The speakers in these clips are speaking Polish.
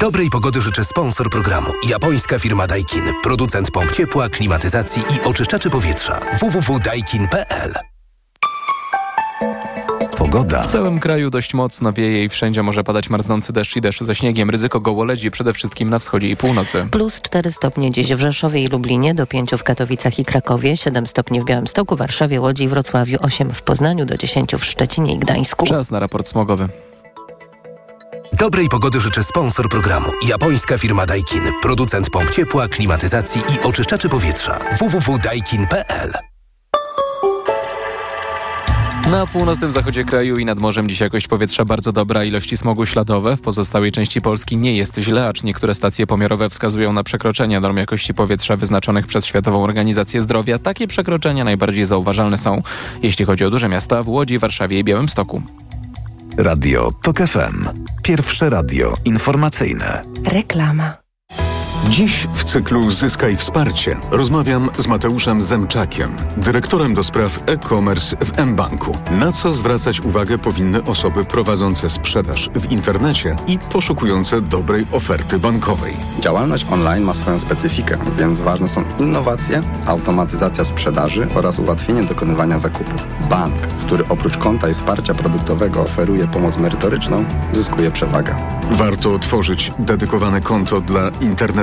Dobrej pogody życzę sponsor programu. Japońska firma Daikin. Producent pomp ciepła, klimatyzacji i oczyszczaczy powietrza. www.daikin.pl Pogoda. W całym kraju dość mocno wieje i wszędzie może padać marznący deszcz i deszcz ze śniegiem. Ryzyko gołoledzi przede wszystkim na wschodzie i północy. Plus 4 stopnie dziś w Rzeszowie i Lublinie, do 5 w Katowicach i Krakowie, 7 stopni w Białymstoku, Warszawie, Łodzi i Wrocławiu, 8 w Poznaniu, do 10 w Szczecinie i Gdańsku. Czas na raport smogowy. Dobrej pogody życzę sponsor programu. Japońska firma Daikin. Producent pomp ciepła, klimatyzacji i oczyszczaczy powietrza. www.daikin.pl Na północnym zachodzie kraju i nad morzem dziś jakość powietrza bardzo dobra, ilości smogu śladowe. W pozostałej części Polski nie jest źle, acz niektóre stacje pomiarowe wskazują na przekroczenia norm jakości powietrza wyznaczonych przez Światową Organizację Zdrowia. Takie przekroczenia najbardziej zauważalne są, jeśli chodzi o duże miasta, w Łodzi, Warszawie i Białymstoku. Radio TOK FM. Pierwsze radio informacyjne. Reklama. Dziś w cyklu Zyskaj Wsparcie rozmawiam z Mateuszem Zemczakiem, dyrektorem do spraw e-commerce w mBanku. Na co zwracać uwagę powinny osoby prowadzące sprzedaż w internecie i poszukujące dobrej oferty bankowej. Działalność online ma swoją specyfikę, więc ważne są innowacje, automatyzacja sprzedaży oraz ułatwienie dokonywania zakupów. Bank, który oprócz konta i wsparcia produktowego oferuje pomoc merytoryczną, zyskuje przewagę. Warto otworzyć dedykowane konto dla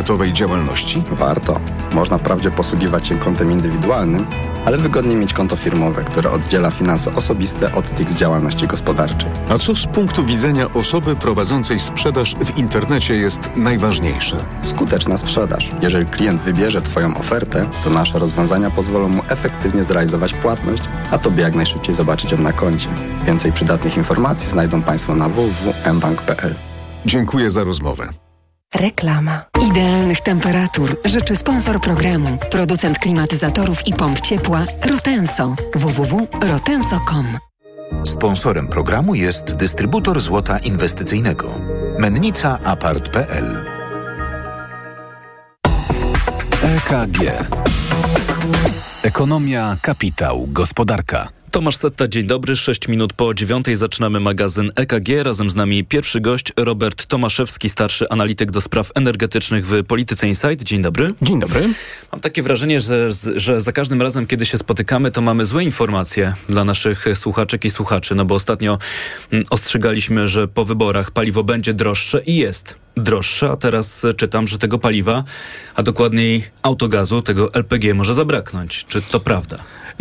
internetowej działalności? Warto. Można wprawdzie posługiwać się kontem indywidualnym, ale wygodnie mieć konto firmowe, które oddziela finanse osobiste od tych z działalności gospodarczej. A co z punktu widzenia osoby prowadzącej sprzedaż w internecie jest najważniejsze? Skuteczna sprzedaż. Jeżeli klient wybierze Twoją ofertę, to nasze rozwiązania pozwolą mu efektywnie zrealizować płatność, a Tobie jak najszybciej zobaczyć ją na koncie. Więcej przydatnych informacji znajdą Państwo na www.mbank.pl. Dziękuję za rozmowę. Reklama. Idealnych temperatur życzy sponsor programu, producent klimatyzatorów i pomp ciepła Rotenso. www.rotenso.com Sponsorem programu jest dystrybutor złota inwestycyjnego. Mennica Apart.pl EKG Ekonomia, kapitał, gospodarka. Tomasz Setta, dzień dobry. 6 minut po dziewiątej zaczynamy magazyn EKG. Razem z nami pierwszy gość, Robert Tomaszewski, starszy analityk do spraw energetycznych w Polityce Insight. Dzień dobry. Dzień dobry. Mam takie wrażenie, że, że za każdym razem, kiedy się spotykamy, to mamy złe informacje dla naszych słuchaczek i słuchaczy, no bo ostatnio mm, ostrzegaliśmy, że po wyborach paliwo będzie droższe i jest droższe, a teraz czytam, że tego paliwa, a dokładniej autogazu, tego LPG może zabraknąć. Czy to prawda?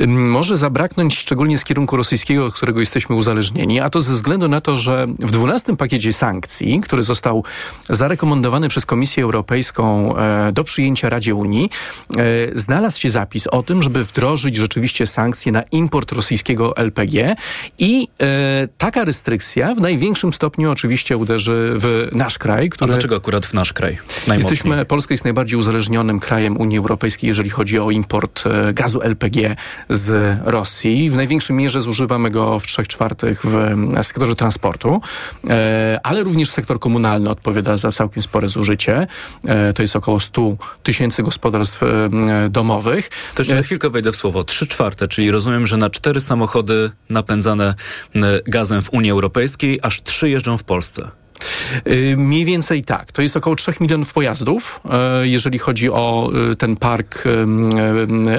Może zabraknąć szczególnie z kierunku rosyjskiego, od którego jesteśmy uzależnieni, a to ze względu na to, że w 12 pakiecie sankcji, który został zarekomendowany przez Komisję Europejską e, do przyjęcia Radzie Unii, e, znalazł się zapis o tym, żeby wdrożyć rzeczywiście sankcje na import rosyjskiego LPG i e, taka restrykcja w największym stopniu oczywiście uderzy w nasz kraj. Który a dlaczego akurat w nasz kraj? Jesteśmy, Polska jest najbardziej uzależnionym krajem Unii Europejskiej, jeżeli chodzi o import gazu LPG z Rosji. W największej mierze zużywamy go w trzech czwartych w sektorze transportu, e, ale również sektor komunalny odpowiada za całkiem spore zużycie. E, to jest około 100 tysięcy gospodarstw e, domowych. To jeszcze chwilkę wejdę w słowo. Trzy czwarte, czyli rozumiem, że na cztery samochody napędzane gazem w Unii Europejskiej, aż trzy jeżdżą w Polsce. Y, mniej więcej tak. To jest około 3 milionów pojazdów, y, jeżeli chodzi o y, ten park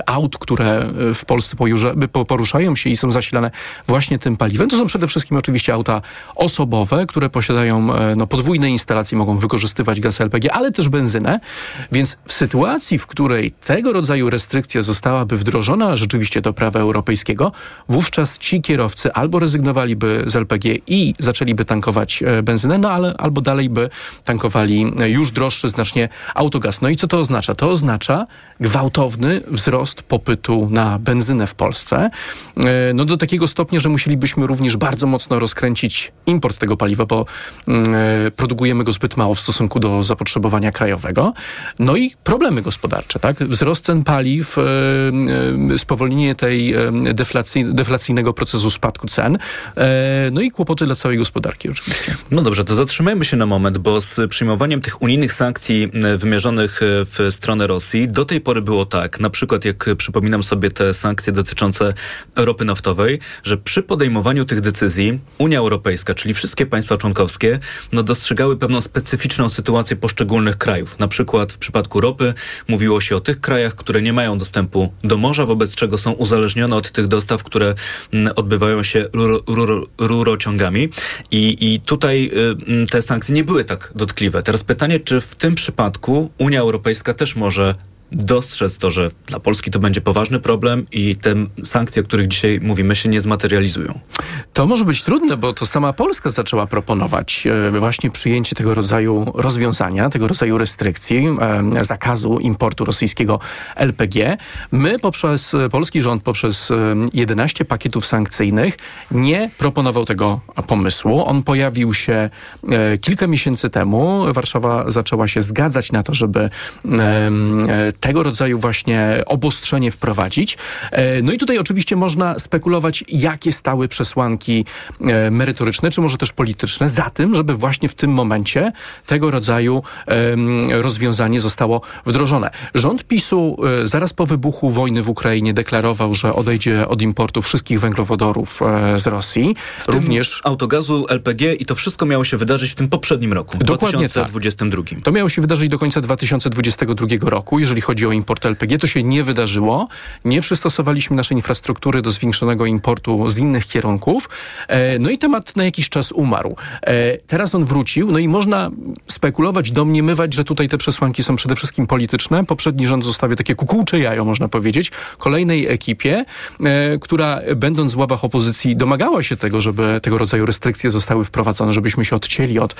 aut, które w Polsce poruszają się i są zasilane właśnie tym paliwem. To są przede wszystkim oczywiście auta osobowe, które posiadają no, podwójne instalacje, mogą wykorzystywać gaz LPG, ale też benzynę. Więc w sytuacji, w której tego rodzaju restrykcja zostałaby wdrożona rzeczywiście do prawa europejskiego, wówczas ci kierowcy albo rezygnowaliby z LPG i zaczęliby tankować benzynę, no ale albo dalej by tankowali już droższy znacznie autogaz. No i co to oznacza? To oznacza gwałtowny wzrost popytu na benzynę w Polsce. E, no do takiego stopnia, że musielibyśmy również bardzo mocno rozkręcić import tego paliwa, bo mm, e, produkujemy go zbyt mało w stosunku do zapotrzebowania krajowego. No i problemy gospodarcze, tak? Wzrost cen paliw, e, spowolnienie tej deflacyjnego procesu spadku cen, no i kłopoty dla całej gospodarki oczywiście. No dobrze, to zatrzymajmy się na moment, bo z przyjmowaniem tych unijnych sankcji wymierzonych w stronę Rosji do tej pory było tak, na przykład jak przypominam sobie te sankcje dotyczące ropy naftowej, że przy podejmowaniu tych decyzji Unia Europejska, czyli wszystkie państwa członkowskie, no dostrzegały pewną specyficzną sytuację poszczególnych krajów. Na przykład w przypadku ropy mówiło się o tych krajach, które nie mają dostępu do morza, wobec czego są uzależnione od tych dostaw, które odbywają się ruro, ruro, rurociągami. I, I tutaj y, te sankcje nie były tak dotkliwe. Teraz pytanie, czy w tym przypadku Unia Europejska też może dostrzec to, że dla Polski to będzie poważny problem i te sankcje, o których dzisiaj mówimy, się nie zmaterializują? To może być trudne, bo to sama Polska zaczęła proponować e, właśnie przyjęcie tego rodzaju rozwiązania, tego rodzaju restrykcji, e, zakazu importu rosyjskiego LPG. My poprzez, e, polski rząd poprzez 11 pakietów sankcyjnych nie proponował tego pomysłu. On pojawił się kilka miesięcy temu. Warszawa zaczęła się zgadzać na to, żeby tego rodzaju właśnie obostrzenie wprowadzić. E, no i tutaj oczywiście można spekulować, jakie stały przesłanki e, merytoryczne, czy może też polityczne za tym, żeby właśnie w tym momencie tego rodzaju rozwiązanie zostało wdrożone. Rząd PiSu e, zaraz po wybuchu wojny w Ukrainie deklarował, że odejdzie od importu wszystkich węglowodorów z Rosji. W Również autogazu, LPG i to wszystko miało się wydarzyć w tym poprzednim roku, Dokładnie 2022. Tak. To miało się wydarzyć do końca 2022 roku. Jeżeli chodzi o import LPG. To się nie wydarzyło. Nie przystosowaliśmy naszej infrastruktury do zwiększonego importu z innych kierunków. E, no i temat na jakiś czas umarł. E, teraz on wrócił, no i można spekulować, domniemywać, że tutaj te przesłanki są przede wszystkim polityczne. Poprzedni rząd zostawił takie kukułcze jajo, można powiedzieć, kolejnej ekipie, e, która będąc w ławach opozycji domagała się tego, żeby tego rodzaju restrykcje zostały wprowadzone, żebyśmy się odcięli od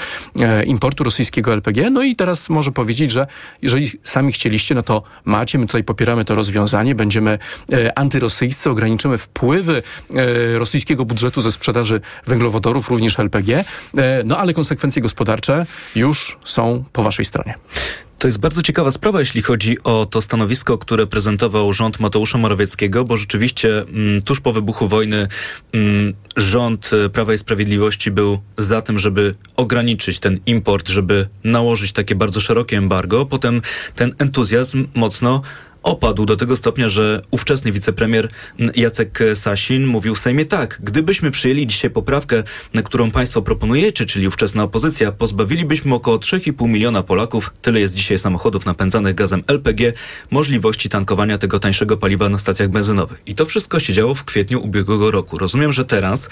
importu rosyjskiego LPG. No i teraz może powiedzieć, że jeżeli sami chcieliście, no to macie, my tutaj popieramy to rozwiązanie, będziemy e, antyrosyjscy, ograniczymy wpływy e, rosyjskiego budżetu ze sprzedaży węglowodorów, również LPG, e, no ale konsekwencje gospodarcze już są po waszej stronie. To jest bardzo ciekawa sprawa, jeśli chodzi o to stanowisko, które prezentował rząd Mateusza Morawieckiego, bo rzeczywiście mm, tuż po wybuchu wojny mm, rząd Prawa i Sprawiedliwości był za tym, żeby ograniczyć ten import, żeby nałożyć takie bardzo szerokie embargo. Potem ten entuzjazm mocno opadł do tego stopnia, że ówczesny wicepremier Jacek Sasin mówił w Sejmie tak, gdybyśmy przyjęli dzisiaj poprawkę, którą państwo proponujecie, czyli ówczesna opozycja, pozbawilibyśmy około 3,5 miliona Polaków, tyle jest dzisiaj samochodów napędzanych gazem LPG, możliwości tankowania tego tańszego paliwa na stacjach benzynowych. I to wszystko się działo w kwietniu ubiegłego roku. Rozumiem, że teraz,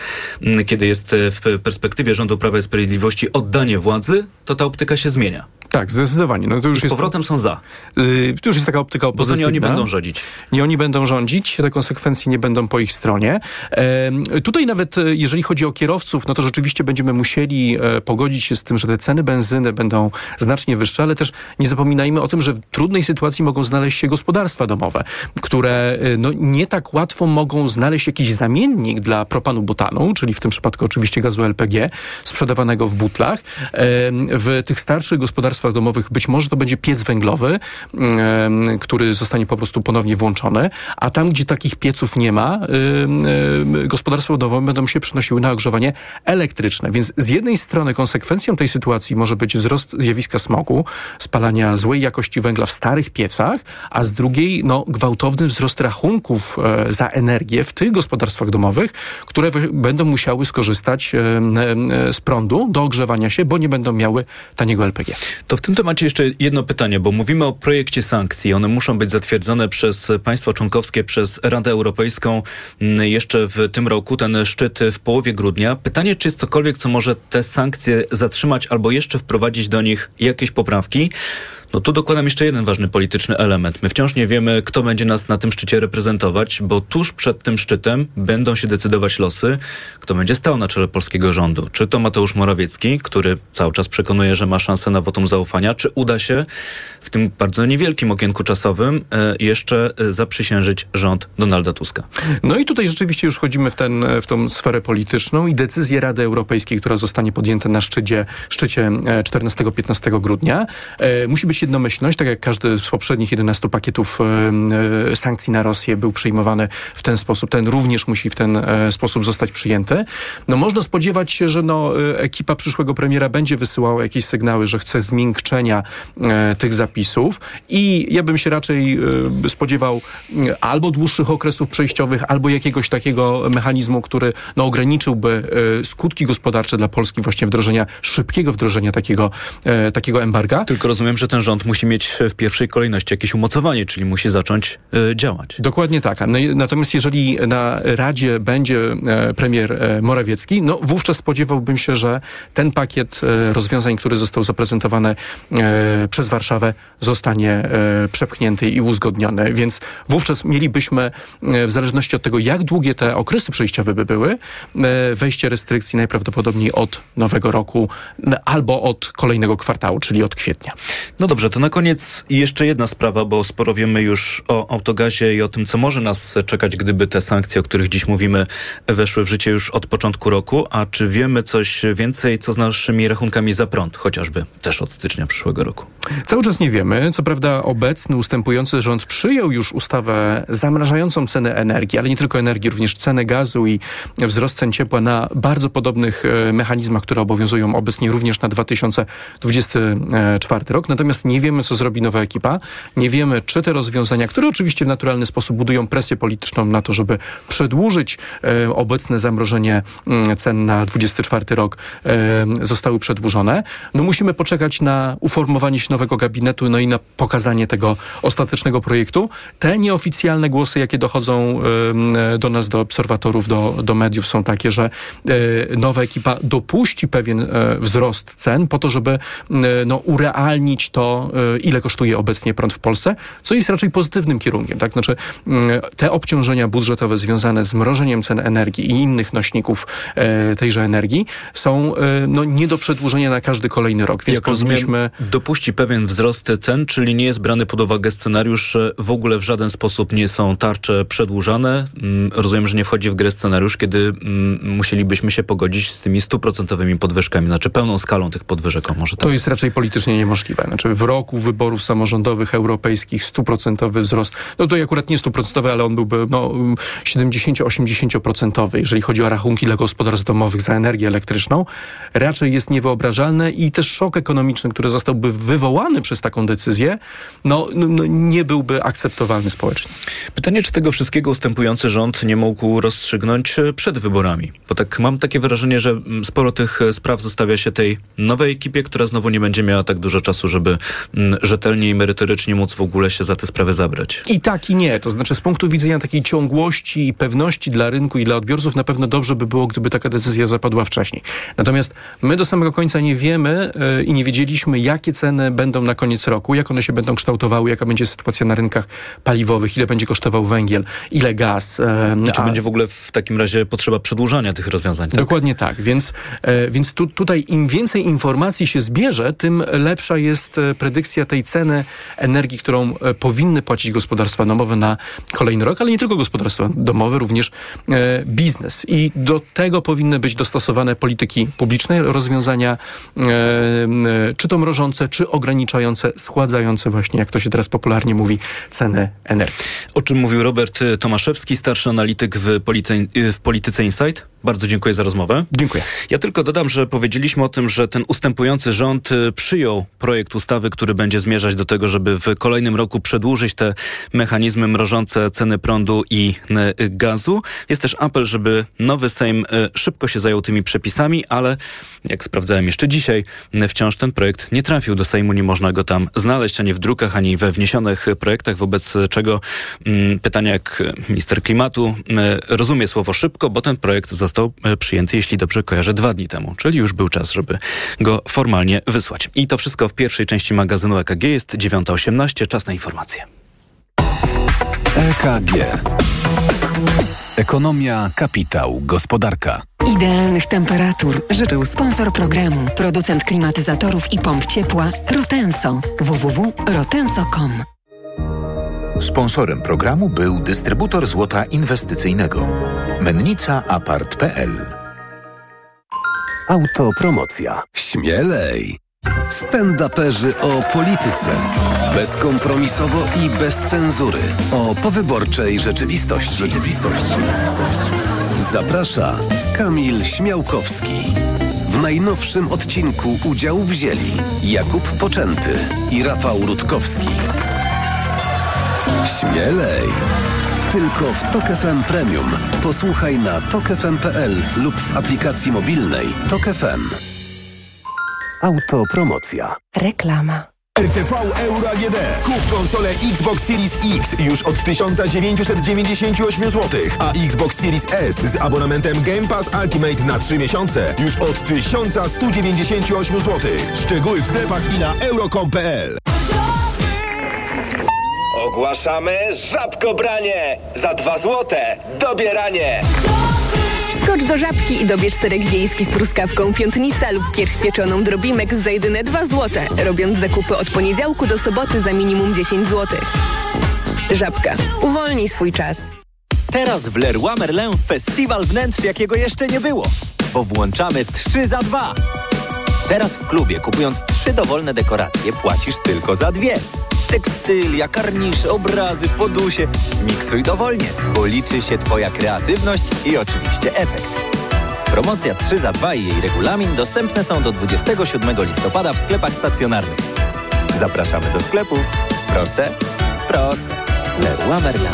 kiedy jest w perspektywie rządu Prawa i Sprawiedliwości oddanie władzy, to ta optyka się zmienia. Tak, zdecydowanie. No to już I z jest, powrotem są za. Yy, to już jest taka optyka opozycyjna. Bo nie oni będą rządzić. Nie oni będą rządzić, te konsekwencje nie będą po ich stronie. E, tutaj nawet e, jeżeli chodzi o kierowców, no to rzeczywiście będziemy musieli e, pogodzić się z tym, że te ceny benzyny będą znacznie wyższe, ale też nie zapominajmy o tym, że w trudnej sytuacji mogą znaleźć się gospodarstwa domowe, które e, no, nie tak łatwo mogą znaleźć jakiś zamiennik dla propanu butanu, czyli w tym przypadku oczywiście gazu LPG, sprzedawanego w butlach. W tych starszych gospodarstwach gospodarstwach domowych być może to będzie piec węglowy, który zostanie po prostu ponownie włączony, a tam, gdzie takich pieców nie ma, gospodarstwa domowe będą się przynosiły na ogrzewanie elektryczne. Więc z jednej strony konsekwencją tej sytuacji może być wzrost zjawiska smogu, spalania złej jakości węgla w starych piecach, a z drugiej no, gwałtowny wzrost rachunków e, za energię w tych gospodarstwach domowych, które będą musiały skorzystać z prądu do ogrzewania się, bo nie będą miały taniego LPG. To w tym temacie jeszcze jedno pytanie, bo mówimy o projekcie sankcji. One muszą być zatwierdzone przez państwa członkowskie, przez Radę Europejską mm, jeszcze w tym roku, ten szczyt w połowie grudnia. Pytanie, czy jest cokolwiek, co może te sankcje zatrzymać albo jeszcze wprowadzić do nich jakieś poprawki? No tu dokładam jeszcze jeden ważny polityczny element. My wciąż nie wiemy, kto będzie nas na tym szczycie reprezentować, bo tuż przed tym szczytem będą się decydować losy, kto będzie stał na czele polskiego rządu. Czy to Mateusz Morawiecki, który cały czas przekonuje, że ma szansę na wotum zaufania, czy uda się w tym bardzo niewielkim okienku czasowym e, jeszcze e, zaprzysiężyć rząd Donalda Tuska. No i tutaj rzeczywiście już wchodzimy w, ten, w tą sferę polityczną i decyzję Rady Europejskiej, która zostanie podjęta na szczycie, szczycie 14-15 e, grudnia, musi być jednomyślność, tak jak każdy z poprzednich 11 pakietów e, sankcji na Rosję był przyjmowany w ten sposób. Ten również musi w ten e, sposób zostać przyjęty. No można spodziewać się, że no, e, ekipa przyszłego premiera będzie wysyłała jakieś sygnały, że chce zmiękczenia tych zapisów i ja bym się raczej spodziewał albo dłuższych okresów przejściowych, albo jakiegoś takiego mechanizmu, który no, ograniczyłby skutki gospodarcze dla Polski właśnie wdrożenia, szybkiego wdrożenia takiego, takiego embarga. Tylko rozumiem, że ten rząd musi mieć w pierwszej kolejności jakieś umocowanie, czyli musi zacząć y, działać. Dokładnie tak. No, natomiast jeżeli na Radzie będzie e, premier e, Morawiecki, no wówczas spodziewałbym się, że ten pakiet e, rozwiązań, który został zaprezentowany e, przez Warszawę, zostanie e, przepchnięty i uzgodniony. Więc wówczas mielibyśmy, w zależności od tego, jak długie te okresy przejściowe by były, wejście restrykcji najprawdopodobniej od nowego roku albo od kolejnego kwartału, czyli od kwietnia. No dobrze, to na koniec jeszcze jedna sprawa, bo sporo wiemy już o autogazie i o tym, co może nas czekać, gdyby te sankcje, o których dziś mówimy, weszły w życie już od początku roku. A czy wiemy coś więcej, co z naszymi rachunkami za prąd, chociażby też od stycznia przyszłego roku? Cały czas nie wiemy. Co prawda obecny, ustępujący rząd przyjął już ustawę zamrażającą ceny energii, ale nie tylko energii, również ceny gazu i wzrost cen ciepła na bardzo podobnych e, mechanizmach, które obowiązują obecnie również na 2024 rok. Natomiast nie wiemy, co zrobi nowa ekipa. Nie wiemy, czy te rozwiązania, które oczywiście w naturalny sposób budują presję polityczną na to, żeby przedłużyć e, obecne zamrożenie mm, cen na 24 rok, e, zostały przedłużone. No musimy poczekać na uformowanie się nowego gabinetu, no i na pokazanie tego ostatecznego projektu. Te nieoficjalne głosy, jakie dochodzą e, do nas, do obserwatorów, do, do mediów, są takie, że e, nowa ekipa dopuści pewien e, wzrost cen po to, żeby e, no, urealnić to, e, ile kosztuje obecnie prąd w Polsce, co jest raczej pozytywnym kierunkiem. Tak? Znaczy, mm, te obciążenia budżetowe związane z mrożeniem cen energii i innych nośników e, tejże energii są e, no, nie do przedłużenia na każdy kolejny rok. Więc Jak powinniśmy... dopuści pewien wzrost cen, czyli nie jest brany pod uwagę scenariusz, że w ogóle w żaden sposób nie są tarcze przedłużane. Mm, Rozumiem, że nie wchodzi w grę scenariusz, kiedy mm, musielibyśmy się pogodzić z tymi stuprocentowymi podwyżkami, znaczy pełną skalą tych podwyżek, może tak. To jest raczej politycznie niemożliwe. Znaczy w roku wyborów samorządowych europejskich stuprocentowy wzrost, no to akurat nie stuprocentowy, ale on byłby no, 70-80%, jeżeli chodzi o rachunki dla gospodarstw domowych za energię elektryczną, raczej jest niewyobrażalne i też szok ekonomiczny, który zostałby wywołany przez taką decyzję, no, no, no nie byłby akceptowalny społecznie. Pytanie, czy tego wszystkiego ustępujący rząd nie mógł rozstrzygnąć e, przed wyborami? Bo tak mam takie wrażenie, że mm, sporo tych e, spraw zostawia się tej nowej ekipie, która znowu nie będzie miała tak dużo czasu, żeby rzetelnie i merytorycznie móc w ogóle się za tę sprawę zabrać. I tak i nie. To znaczy z punktu widzenia takiej ciągłości i pewności dla rynku i dla odbiorców na pewno dobrze by było, gdyby taka decyzja zapadła wcześniej. Natomiast my do samego końca nie wiemy yy, i nie wiedzieliśmy, jakie ceny będą na koniec roku, jak one się będą kształtowały, jaka będzie sytuacja na rynkach paliwowych, ile będzie kosztował węgiel, ile gaz. Yy, czy będzie w ogóle w takim razie potrzeba przedłużania tych rozwiązań? Tak? Dokładnie tak. Więc, e, więc tu, tutaj im więcej informacji się zbierze, tym lepsza jest predykcja tej ceny energii, którą e, powinny płacić gospodarstwa domowe na kolejny rok, ale nie tylko gospodarstwa domowe, również e, biznes. I do tego powinny być dostosowane polityki publiczne, rozwiązania e, e, czy to mrożące, czy ograniczające, schładzające właśnie, jak to się teraz popularnie mówi, ceny energii. O czym mówił Robert Tomaszewski, starszy analityk w, polity, w Polityce Insight. Bardzo dziękuję za rozmowę. Dziękuję. Ja tylko dodam, że powiedzieliśmy o tym, że ten ustępujący rząd y, przyjął projekt ustawy, który będzie zmierzać do tego, żeby w kolejnym roku przedłużyć te mechanizmy mrożące ceny prądu i y, gazu. Jest też apel, żeby nowy Sejm y, szybko się zajął tymi przepisami, ale jak sprawdzałem jeszcze dzisiaj, wciąż ten projekt nie trafił do Sejmu, nie można go tam znaleźć ani w drukach, ani we wniesionych projektach, wobec czego mm, pytanie jak minister klimatu rozumie słowo szybko, bo ten projekt został y, przyjęty, jeśli dobrze kojarzę, dwa dni temu, czyli już był czas, żeby go formalnie wysłać. I to wszystko w pierwszej części magazynu EKG jest 9.18, czas na informacje. EKG. Ekonomia, kapitał, gospodarka. Idealnych temperatur życzył sponsor programu, producent klimatyzatorów i pomp ciepła Rotenso. www.rotenso.com Sponsorem programu był dystrybutor złota inwestycyjnego. Mennica Apart.pl Autopromocja. Śmielej! Stand-uperzy o polityce. Bezkompromisowo i bez cenzury. O powyborczej rzeczywistości. Rzeczywistości. Zaprasza Kamil Śmiałkowski. W najnowszym odcinku udział wzięli Jakub Poczęty i Rafał Rutkowski. Śmielej! Tylko w Tok FM Premium. Posłuchaj na tokefm.pl lub w aplikacji mobilnej Tok FM. Autopromocja. Reklama. RTV Euro AGD. Kup konsolę Xbox Series X już od 1998 zł, a Xbox Series S z abonamentem Game Pass Ultimate na 3 miesiące już od 1198 zł. Szczegóły w sklepach i na euro.com.pl. Ogłaszamy żabkobranie! Za dwa złote dobieranie! Skocz do żabki i dobierz serek wiejski z truskawką piątnica lub pierś pieczoną drobimek za jedyne 2 złote, robiąc zakupy od poniedziałku do soboty za minimum 10 zł. Żabka. Uwolnij swój czas. Teraz w Leroy Merlin festiwal wnętrz, jakiego jeszcze nie było, bo włączamy 3 za 2. Teraz w klubie, kupując trzy dowolne dekoracje, płacisz tylko za dwie. Tekstylia, karnisze, obrazy, podusie. Miksuj dowolnie, bo liczy się Twoja kreatywność i oczywiście efekt. Promocja 3 za 2 i jej regulamin dostępne są do 27 listopada w sklepach stacjonarnych. Zapraszamy do sklepów. Proste? Proste. Leroy Merlin.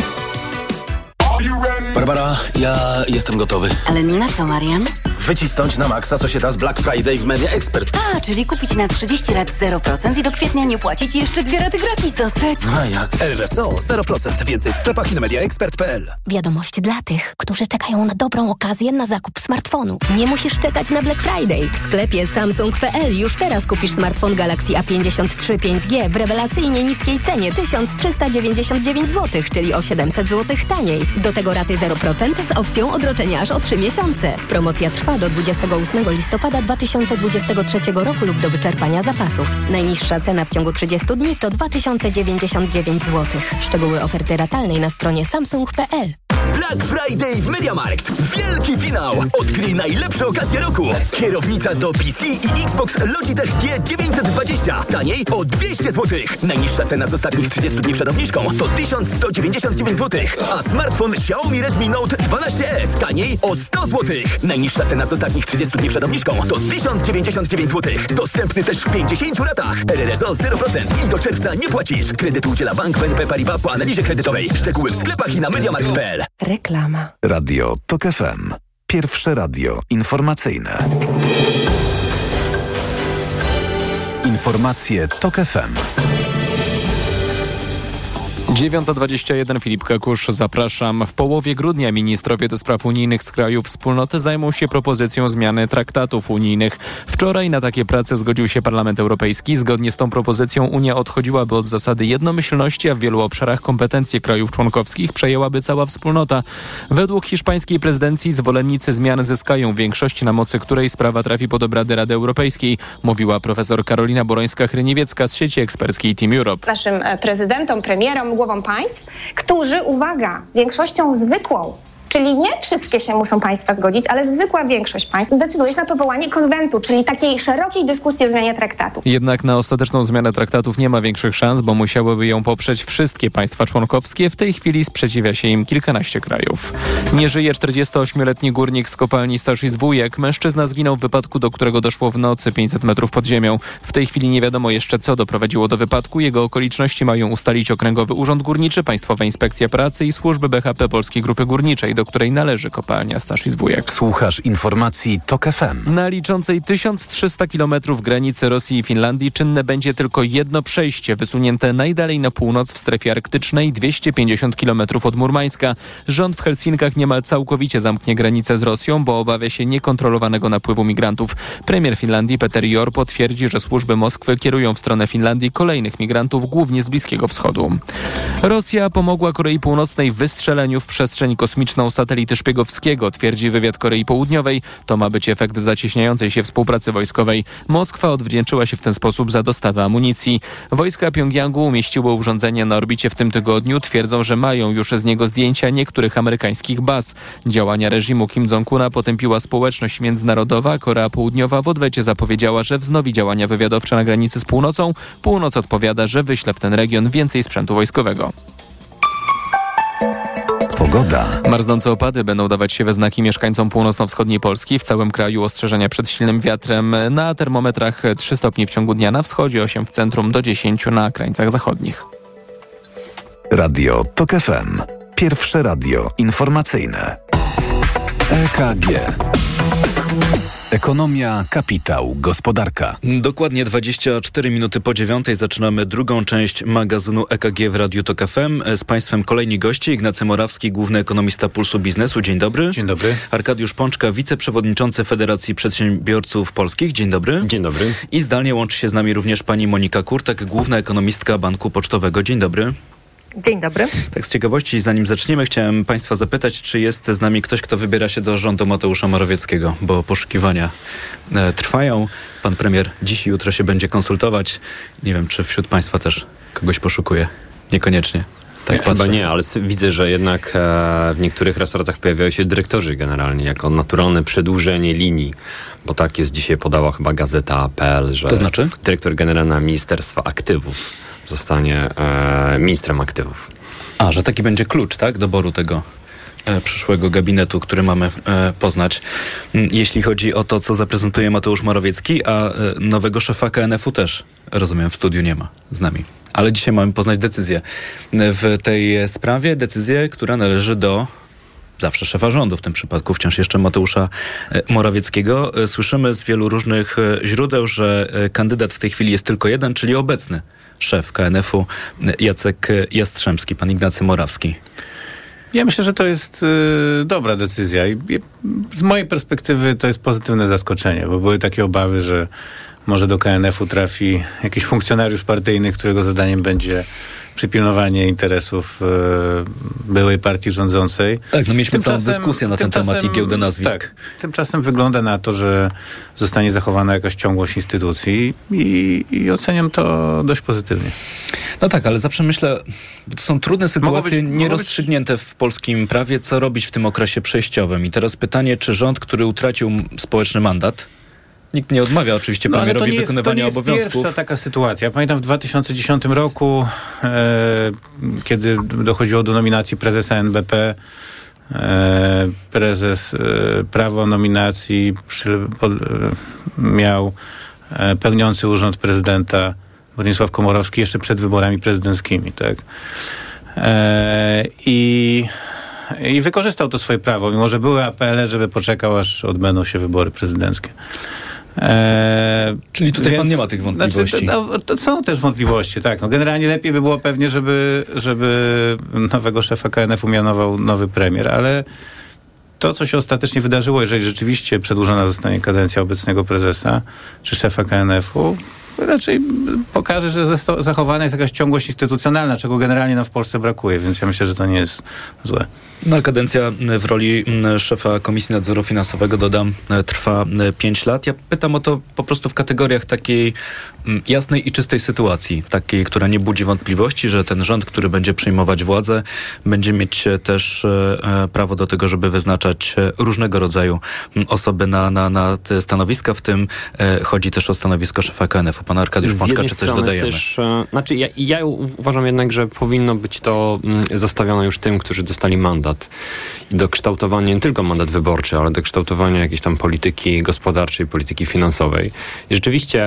Barbara, ja jestem gotowy. Ale na co, Marian? Wycisnąć na maksa, co się da z Black Friday w Media Expert. A, czyli kupić na 30 lat 0% i do kwietnia nie płacić i jeszcze dwie raty gratis dostać. A jak? RSO 0%. Więcej w sklepach i na mediaexpert.pl. Wiadomość dla tych, którzy czekają na dobrą okazję na zakup smartfonu. Nie musisz czekać na Black Friday. W sklepie Samsung.pl już teraz kupisz smartfon Galaxy A53 5G w rewelacyjnie niskiej cenie 1399 zł, czyli o 700 zł taniej. Do tego raty 0% z opcją odroczenia aż o 3 miesiące. Promocja trwa do 28 listopada 2023 roku lub do wyczerpania zapasów. Najniższa cena w ciągu 30 dni to 2099 zł. Szczegóły oferty ratalnej na stronie samsung.pl. Black Friday w Mediamarkt. Wielki finał. Odkryj najlepsze okazje roku. Kierownica do PC i Xbox Logitech G920. Taniej o 200 zł. Najniższa cena z ostatnich 30 dni przed obniżką to 1199 zł. A smartfon Xiaomi Redmi Note 12S taniej o 100 zł. Najniższa cena z ostatnich 30 dni przed obniżką to 1099 zł. Dostępny też w 50 latach. RRSO 0% i do czerwca nie płacisz. Kredyt udziela Bank BNP Paribas po analizie kredytowej. Szczegóły w sklepach i na mediamarkt.pl. Reklama. Radio TOK FM. Pierwsze radio informacyjne. Informacje TOK FM. 9.21 Filip Kakusz, zapraszam. W połowie grudnia ministrowie do spraw unijnych z krajów wspólnoty zajmą się propozycją zmiany traktatów unijnych. Wczoraj na takie prace zgodził się Parlament Europejski. Zgodnie z tą propozycją Unia odchodziłaby od zasady jednomyślności, a w wielu obszarach kompetencje krajów członkowskich przejęłaby cała wspólnota. Według hiszpańskiej prezydencji zwolennicy zmian zyskają większość, na mocy której sprawa trafi pod obrady Rady Europejskiej, mówiła profesor Karolina Borońska-Hryniewiecka z sieci eksperckiej Team Europe. Naszym prezydentom, premierom, głowom państw, którzy, uwaga, większością zwykłą, czyli nie wszystkie się muszą państwa zgodzić, ale zwykła większość państw decyduje się na powołanie konwentu, czyli takiej szerokiej dyskusji o zmianie traktatu. Jednak na ostateczną zmianę traktatów nie ma większych szans, bo musiałyby ją poprzeć wszystkie państwa członkowskie. W tej chwili sprzeciwia się im kilkanaście krajów. Nie żyje 48-letni górnik z kopalni Staszic Wujek. Mężczyzna zginął w wypadku, do którego doszło w nocy 500 metrów pod ziemią. W tej chwili nie wiadomo jeszcze, co doprowadziło do wypadku. Jego okoliczności mają ustalić Okręgowy Urząd Górniczy, Państwowa Inspekcja Pracy i służby BHP Polskiej Grupy Górniczej, do której należy kopalnia Staszic Wujek. Słuchasz informacji TOK FM. Na liczącej 1300 km granicy Rosji i Finlandii czynne będzie tylko jedno przejście, wysunięte najdalej na północ w strefie arktycznej 250 km od Murmańska. Rząd w Helsinkach niemal całkowicie zamknie granicę z Rosją, bo obawia się niekontrolowanego napływu migrantów. Premier Finlandii Peter Jor potwierdzi, że służby Moskwy kierują w stronę Finlandii kolejnych migrantów, głównie z Bliskiego Wschodu. Rosja pomogła Korei Północnej w wystrzeleniu w przestrzeń kosmiczną satelity szpiegowskiego, twierdzi wywiad Korei Południowej. To ma być efekt zacieśniającej się współpracy wojskowej. Moskwa odwdzięczyła się w ten sposób za dostawę amunicji. Wojska Pjongjangu umieściły urządzenie na orbicie w tym tygodniu. Twierdzą, że mają już z niego zdjęcia niektórych amerykańskich baz. Działania reżimu Kim Jong-una potępiła społeczność międzynarodowa. Korea Południowa w odwecie zapowiedziała, że wznowi działania wywiadowcze na granicy z północą. Północ odpowiada, że wyśle w ten region więcej sprzętu wojskowego. Pogoda. Marznące opady będą dawać się we znaki mieszkańcom północno-wschodniej Polski. W całym kraju ostrzeżenia przed silnym wiatrem. Na termometrach 3 stopni w ciągu dnia na wschodzie, 8 w centrum do 10 na krańcach zachodnich. Radio TOK FM. Pierwsze radio informacyjne. EKG. Ekonomia, kapitał, gospodarka. Dokładnie 24 minuty po dziewiątej zaczynamy drugą część magazynu EKG w Radiu Tok FM. Z Państwem kolejni goście. Ignacy Morawski, główny ekonomista Pulsu Biznesu. Dzień dobry. Dzień dobry. Arkadiusz Pączka, wiceprzewodniczący Federacji Przedsiębiorców Polskich. Dzień dobry. Dzień dobry. I zdalnie łączy się z nami również pani Monika Kurtek, główna ekonomistka Banku Pocztowego. Dzień dobry. Dzień dobry. Tak z ciekawości, zanim zaczniemy, chciałem Państwa zapytać, czy jest z nami ktoś, kto wybiera się do rządu Mateusza Morawieckiego, bo poszukiwania e, trwają. Pan premier dziś i jutro się będzie konsultować. Nie wiem, czy wśród Państwa też kogoś poszukuje. Niekoniecznie. Tak chyba nie, ale widzę, że jednak e, w niektórych resortach pojawiają się dyrektorzy generalnie jako naturalne przedłużenie linii, bo tak jest dzisiaj podała chyba gazeta.pl, że to znaczy? dyrektor generalna Ministerstwa Aktywów zostanie e, ministrem aktywów. A, że taki będzie klucz, tak, doboru tego e, przyszłego gabinetu, który mamy e, poznać. Mm, jeśli chodzi o to, co zaprezentuje Mateusz Morawiecki, a nowego szefa KNF-u też, rozumiem, w studiu nie ma z nami. Ale dzisiaj mamy poznać decyzję w tej sprawie, decyzję, która należy do zawsze szefa rządu, w tym przypadku wciąż jeszcze Mateusza Morawieckiego. Słyszymy z wielu różnych źródeł, że kandydat w tej chwili jest tylko jeden, czyli obecny szef KNF-u Jacek Jastrzębski, pan Ignacy Morawski. Ja myślę, że to jest y, dobra decyzja i z mojej perspektywy to jest pozytywne zaskoczenie, bo były takie obawy, że może do KNF-u trafi jakiś funkcjonariusz partyjny, którego zadaniem będzie przypilnowanie interesów e, byłej partii rządzącej. Tak, no mieliśmy tymczasem, całą dyskusję na ten temat i giełdę nazwisk. Tak, tymczasem wygląda na to, że zostanie zachowana jakaś ciągłość instytucji i, i oceniam to dość pozytywnie. No tak, ale zawsze myślę, to są trudne sytuacje być, nierozstrzygnięte w polskim prawie, co robić w tym okresie przejściowym. I teraz pytanie, czy rząd, który utracił społeczny mandat, Nikt nie odmawia oczywiście no, premierowi wykonywania jest, to nie jest obowiązków. pierwsza taka sytuacja. Pamiętam w 2010 roku, e, kiedy dochodziło do nominacji prezesa NBP, e, prezes e, prawo nominacji przy, pod, e, miał e, pełniący urząd prezydenta Bronisław Komorowski jeszcze przed wyborami prezydenckimi. Tak? E, I i wykorzystał to swoje prawo, mimo że były apele, żeby poczekał, aż odbędą się wybory prezydenckie. Eee, Czyli tutaj więc, pan nie ma tych wątpliwości. Znaczy, to, to, są też wątpliwości, tak. No, generalnie lepiej by było pewnie, żeby, żeby nowego szefa KNF-u mianował nowy premier, ale to, co się ostatecznie wydarzyło, jeżeli rzeczywiście przedłużona zostanie kadencja obecnego prezesa czy szefa KNF-u, raczej pokaże, że zachowana jest jakaś ciągłość instytucjonalna, czego generalnie nam w Polsce brakuje, więc ja myślę, że to nie jest złe. No, kadencja w roli szefa Komisji Nadzoru Finansowego, dodam, trwa 5 lat. Ja pytam o to po prostu w kategoriach takiej jasnej i czystej sytuacji, takiej, która nie budzi wątpliwości, że ten rząd, który będzie przejmować władzę, będzie mieć też e, e, prawo do tego, żeby wyznaczać e, różnego rodzaju osoby na, na, na te stanowiska, w tym chodzi też o stanowisko szefa KNF-u. Pan Arkadiusz Pączka, czy coś dodajemy? Też, znaczy ja, ja uważam jednak, że powinno być to zostawione już tym, którzy dostali mandat i do kształtowania, nie tylko mandat wyborczy, ale do kształtowania jakiejś tam polityki gospodarczej, polityki finansowej. I rzeczywiście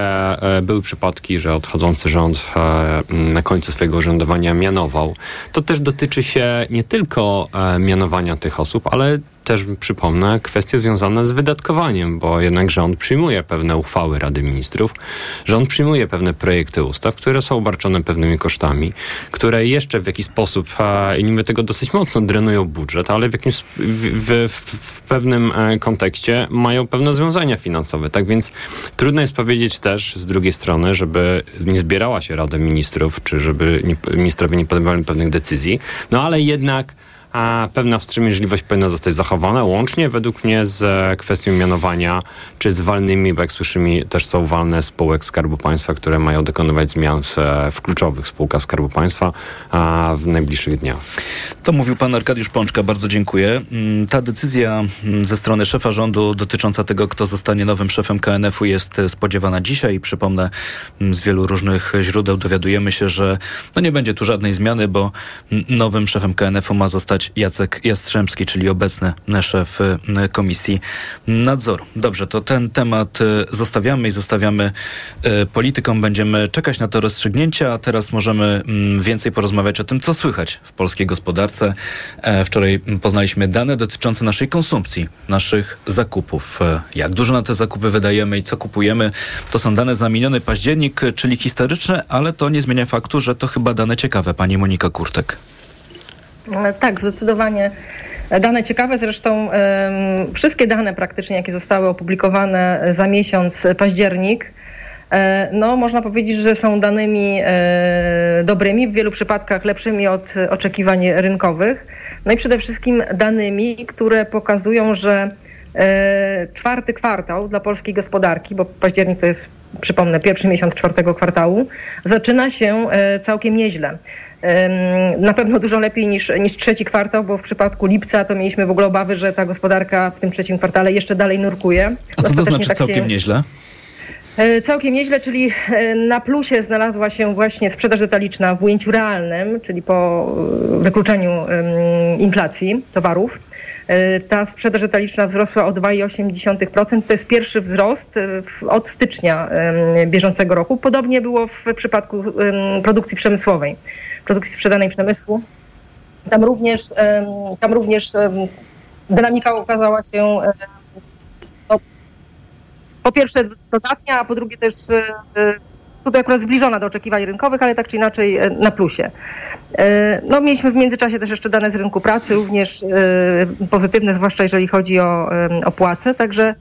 były przypadki, że odchodzący rząd na końcu swojego urzędowania mianował. To też dotyczy się nie tylko mianowania tych osób, ale też przypomnę kwestie związane z wydatkowaniem, bo jednak rząd przyjmuje pewne uchwały Rady Ministrów, rząd przyjmuje pewne projekty ustaw, które są obarczone pewnymi kosztami, które jeszcze w jakiś sposób, i niby tego dosyć mocno drenują budżet, ale w jakimś w, w, w pewnym e, kontekście mają pewne związania finansowe. Tak więc trudno jest powiedzieć też z drugiej strony, żeby nie zbierała się Rada Ministrów, czy żeby nie, ministrowie nie podejmowali pewnych decyzji, no ale jednak a pewna wstrzemięźliwość powinna zostać zachowana, łącznie według mnie z e, kwestią mianowania, czy z walnymi, bo jak słyszymy, też są walne spółek Skarbu Państwa, które mają dokonywać zmian w, e, w kluczowych spółkach Skarbu Państwa a w najbliższych dniach. To mówił pan Arkadiusz Pączka, bardzo dziękuję. Mm, Ta decyzja mm, ze strony szefa rządu dotycząca tego, kto zostanie nowym szefem KNF-u jest e, spodziewana dzisiaj. Przypomnę, mm, z wielu różnych źródeł dowiadujemy się, że no nie będzie tu żadnej zmiany, bo nowym szefem KNF-u ma zostać Jacek Jastrzębski, czyli obecny szef y, Komisji Nadzoru. Dobrze, to ten temat y, zostawiamy i zostawiamy y, politykom. Będziemy czekać na to rozstrzygnięcie, a teraz możemy mm, więcej porozmawiać o tym, co słychać w polskiej gospodarce. E, Wczoraj mm, poznaliśmy dane dotyczące naszej konsumpcji, naszych zakupów. E, Jak dużo na te zakupy wydajemy i co kupujemy. To są dane za miniony październik, czyli historyczne, ale to nie zmienia faktu, że to chyba dane ciekawe. Pani Monika Kurtek. E, Tak, zdecydowanie. Dane ciekawe, zresztą wszystkie dane praktycznie, jakie zostały opublikowane za miesiąc e, październik, e, no można powiedzieć, że są danymi e, dobrymi, w wielu przypadkach lepszymi od oczekiwań rynkowych. No i przede wszystkim danymi, które pokazują, że e, czwarty kwartał dla polskiej gospodarki, bo październik to jest, przypomnę, pierwszy miesiąc czwartego kwartału, zaczyna się e, całkiem nieźle. Na pewno dużo lepiej niż, niż trzeci kwartał, bo w przypadku lipca to mieliśmy w ogóle obawy, że ta gospodarka w tym trzecim kwartale jeszcze dalej nurkuje. A co to znaczy tak się- całkiem nieźle? E, Całkiem nieźle, czyli e, na plusie znalazła się właśnie sprzedaż detaliczna w ujęciu realnym, czyli po e, wykluczeniu inflacji towarów. E, Ta sprzedaż detaliczna wzrosła o 2,8%. To jest pierwszy wzrost e, od stycznia bieżącego roku. Podobnie było w przypadku produkcji przemysłowej, produkcji sprzedanej przemysłu. Tam również, tam również dynamika okazała się no, po pierwsze dodatnia, a po drugie też e, tutaj akurat zbliżona do oczekiwań rynkowych, ale tak czy inaczej e, na plusie. E, No, mieliśmy w międzyczasie też jeszcze dane z rynku pracy, również e, pozytywne, zwłaszcza jeżeli chodzi o, o płace, także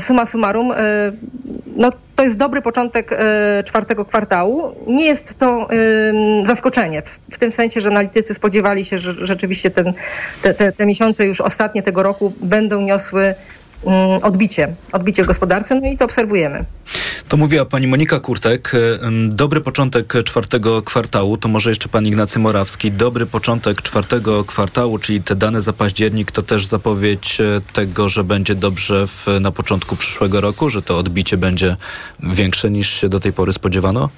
summa summarum, no, to jest dobry początek czwartego kwartału. Nie jest to zaskoczenie, w, tym sensie, że analitycy spodziewali się, że rzeczywiście ten, te, te, te miesiące już ostatnie tego roku będą niosły odbicie, odbicie w gospodarce, no i to obserwujemy. To mówiła pani Monika Kurtek. Dobry początek czwartego kwartału, to może jeszcze pan Ignacy Morawski. Dobry początek czwartego kwartału, czyli te dane za październik, to też zapowiedź e, tego, że będzie dobrze w, na początku przyszłego roku, że to odbicie będzie większe niż się do tej pory spodziewano?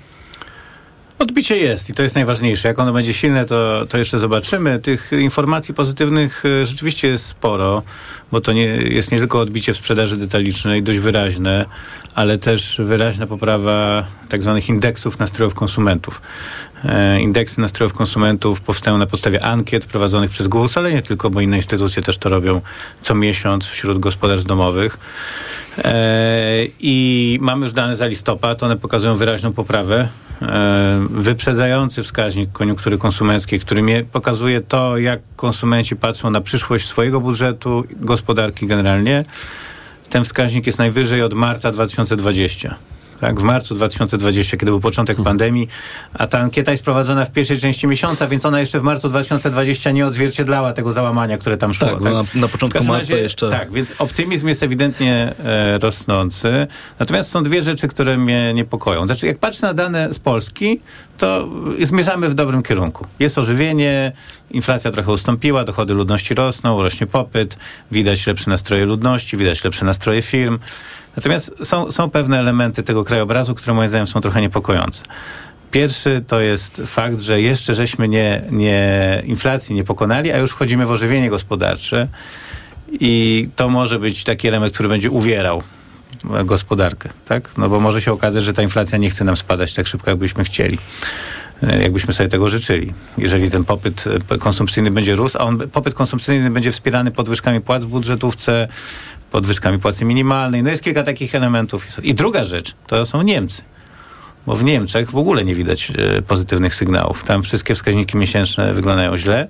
Odbicie jest i to jest najważniejsze. Jak ono będzie silne, to, to jeszcze zobaczymy. Tych informacji pozytywnych e, rzeczywiście jest sporo, bo to nie, jest nie tylko odbicie w sprzedaży detalicznej, dość wyraźne, ale też wyraźna poprawa tak zwanych indeksów nastrojów konsumentów. E, Indeksy nastrojów konsumentów powstają na podstawie ankiet prowadzonych przez GUS, ale nie tylko, bo inne instytucje też to robią co miesiąc wśród gospodarstw domowych. E, I mamy już dane za listopad, one pokazują wyraźną poprawę. E, wyprzedzający wskaźnik koniunktury konsumenckiej, który pokazuje to, jak konsumenci patrzą na przyszłość swojego budżetu, gospodarki generalnie. Ten wskaźnik jest najwyżej od marca 2020. Tak, w marcu 2020, kiedy był początek pandemii, a ta ankieta jest prowadzona w pierwszej części miesiąca, więc ona jeszcze w marcu 2020 nie odzwierciedlała tego załamania, które tam szło. Tak, bo na- na początku marca jeszcze- Tak, więc optymizm jest ewidentnie e, rosnący. Natomiast są dwie rzeczy, które mnie niepokoją. Znaczy, jak patrzę na dane z Polski, to zmierzamy w dobrym kierunku. Jest ożywienie, inflacja trochę ustąpiła, dochody ludności rosną, rośnie popyt, widać lepsze nastroje ludności, widać lepsze nastroje firm. Natomiast są, są pewne elementy tego krajobrazu, które moim zdaniem są trochę niepokojące. Pierwszy to jest fakt, że jeszcze żeśmy nie, nie inflacji nie pokonali, a już wchodzimy w ożywienie gospodarcze i to może być taki element, który będzie uwierał gospodarkę, tak? No bo może się okazać, że ta inflacja nie chce nam spadać tak szybko, jakbyśmy chcieli. e, Jakbyśmy sobie tego życzyli. Jeżeli ten popyt e, konsumpcyjny będzie rósł, a on, popyt konsumpcyjny będzie wspierany podwyżkami płac w budżetówce, podwyżkami płacy minimalnej. No jest kilka takich elementów. I druga rzecz, to są Niemcy. Bo w Niemczech w ogóle nie widać e, pozytywnych sygnałów. Tam wszystkie wskaźniki miesięczne wyglądają źle.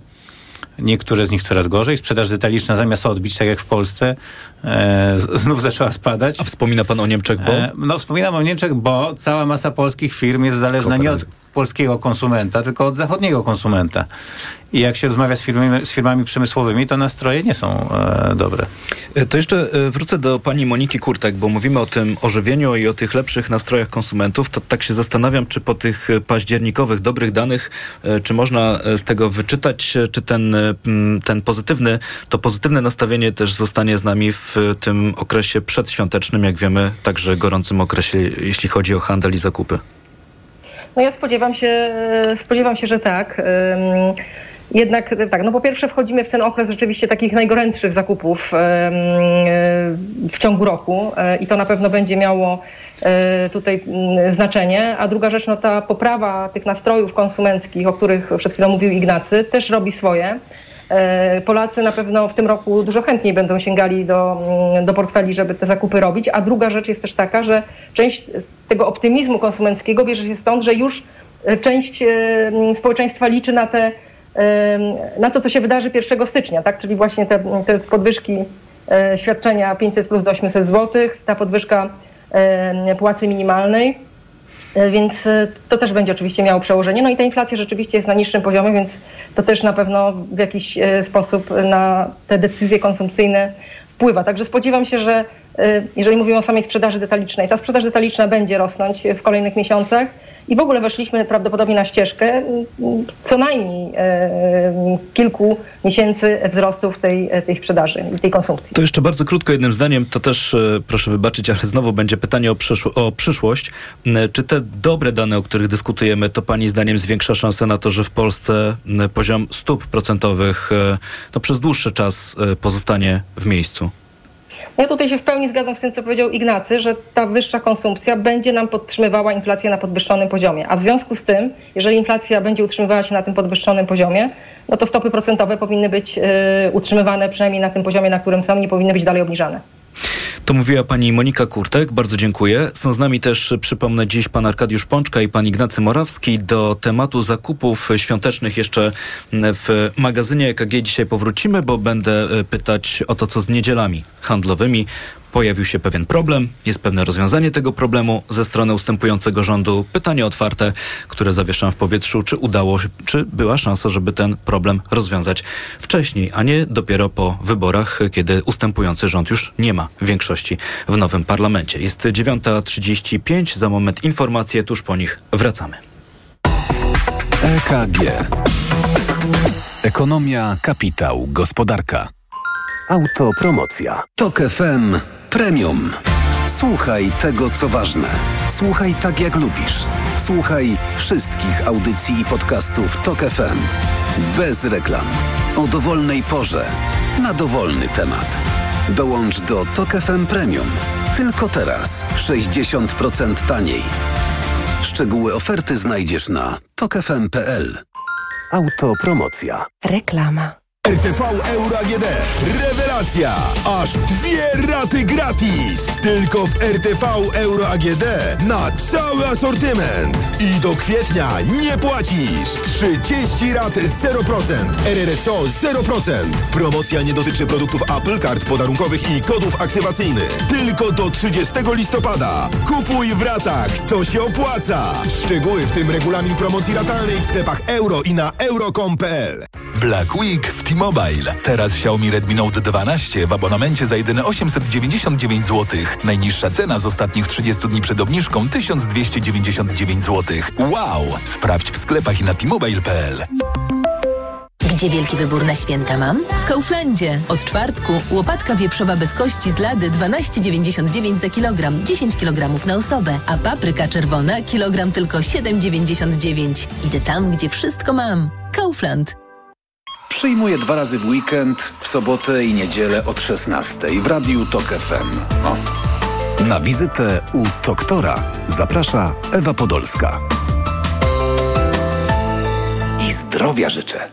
Niektóre z nich coraz gorzej. Sprzedaż detaliczna zamiast odbić, tak jak w Polsce, e, znów zaczęła spadać. A wspomina pan o Niemczech, bo? E, no wspominam o Niemczech, bo cała masa polskich firm jest zależna nie od polskiego konsumenta, tylko od zachodniego konsumenta. I jak się rozmawia z firmami, z firmami przemysłowymi, to nastroje nie są e, dobre. E, to jeszcze e, wrócę do pani Moniki Kurtek, bo mówimy o tym ożywieniu i o tych lepszych nastrojach konsumentów. To tak się zastanawiam, czy po tych październikowych, dobrych danych, e, czy można z tego wyczytać, czy ten, ten pozytywny, to pozytywne nastawienie też zostanie z nami w tym okresie przedświątecznym, jak wiemy, także gorącym okresie, jeśli chodzi o handel i zakupy. No ja spodziewam się, spodziewam się, że tak. Jednak tak, no po pierwsze wchodzimy w ten okres rzeczywiście takich najgorętszych zakupów w ciągu roku e, i to na pewno będzie miało e, tutaj mm, znaczenie. A druga rzecz, no ta poprawa tych nastrojów konsumenckich, o których przed chwilą mówił Ignacy, też robi swoje. E, Polacy na pewno w tym roku dużo chętniej będą sięgali do, mm, do portfeli, żeby te zakupy robić. A druga rzecz jest też taka, że część tego optymizmu konsumenckiego bierze się stąd, że już część społeczeństwa liczy na te na to, co się wydarzy 1 stycznia, tak? czyli właśnie te, te podwyżki e, świadczenia 500 plus do 800 zł, ta podwyżka płacy minimalnej. E, więc e, to też będzie oczywiście miało przełożenie. No i ta inflacja rzeczywiście jest na niższym poziomie, więc to też na pewno w jakiś sposób na te decyzje konsumpcyjne wpływa. Także spodziewam się, że jeżeli mówimy o samej sprzedaży detalicznej, ta sprzedaż detaliczna będzie rosnąć w kolejnych miesiącach i w ogóle weszliśmy prawdopodobnie na ścieżkę co najmniej e, kilku miesięcy wzrostu w tej, tej sprzedaży i tej konsumpcji. To jeszcze bardzo krótko jednym zdaniem, to też proszę wybaczyć, ale znowu będzie pytanie o, o przyszłość. Czy te dobre dane, o których dyskutujemy, to Pani zdaniem zwiększa szansę na to, że w Polsce poziom stóp procentowych no, przez dłuższy czas pozostanie w miejscu? Ja tutaj się w pełni zgadzam z tym, co powiedział Ignacy, że ta wyższa konsumpcja będzie nam podtrzymywała inflację na podwyższonym poziomie. A w związku z tym, jeżeli inflacja będzie utrzymywała się na tym podwyższonym poziomie, no to stopy procentowe powinny być y, utrzymywane przynajmniej na tym poziomie, na którym są, nie powinny być dalej obniżane. To mówiła pani Monika Kurtek, bardzo dziękuję. Są z nami też, przypomnę, dziś pan Arkadiusz Pączka i pan Ignacy Morawski. Do tematu zakupów świątecznych jeszcze w magazynie EKG dzisiaj powrócimy, bo będę e, pytać o to, co z niedzielami handlowymi pojawił się pewien problem, jest pewne rozwiązanie tego problemu ze strony ustępującego rządu. Pytanie otwarte, które zawieszam w powietrzu, czy udało się, czy była szansa, żeby ten problem rozwiązać wcześniej, a nie dopiero po wyborach, kiedy ustępujący rząd już nie ma większości w nowym parlamencie. Jest 9.35, za moment informacje, tuż po nich wracamy. EKG. Ekonomia, kapitał, gospodarka. Autopromocja. Tok FM Premium. Słuchaj tego, co ważne. Słuchaj tak, jak lubisz. Słuchaj wszystkich audycji i podcastów TOK FM. Bez reklam. O dowolnej porze. Na dowolny temat. Dołącz do TOK FM Premium. Tylko teraz. 60% taniej. Szczegóły oferty znajdziesz na tokefm.pl. Autopromocja. Reklama. RTV Euro AGD. Rewelacja! Aż dwie raty gratis! Tylko w RTV Euro AGD na cały asortyment. I do kwietnia nie płacisz. 30 rat 0%. RRSO 0%. Promocja nie dotyczy produktów Apple, kart podarunkowych i kodów aktywacyjnych. Tylko do 30 listopada. Kupuj w ratach. To się opłaca. Szczegóły w tym regulamin promocji ratalnej w sklepach euro i na euro.com.pl. Black Week w T-Mobile. Teraz Xiaomi Redmi Note 12 w abonamencie za jedyne 899 zł. Najniższa cena z ostatnich 30 dni przed obniżką 1299 zł. Wow! Sprawdź w sklepach i na t-mobile.pl. Gdzie wielki wybór na święta mam? W Kauflandzie. Od czwartku łopatka wieprzowa bez kości z lady 12,99 za kilogram, 10 kg na osobę, a papryka czerwona kilogram tylko 7,99. Idę tam, gdzie wszystko mam. Kaufland. Przyjmuję dwa razy w weekend, w sobotę i niedzielę od 16 w Radiu TOK FM. O. Na wizytę u doktora zaprasza Ewa Podolska. I zdrowia życzę.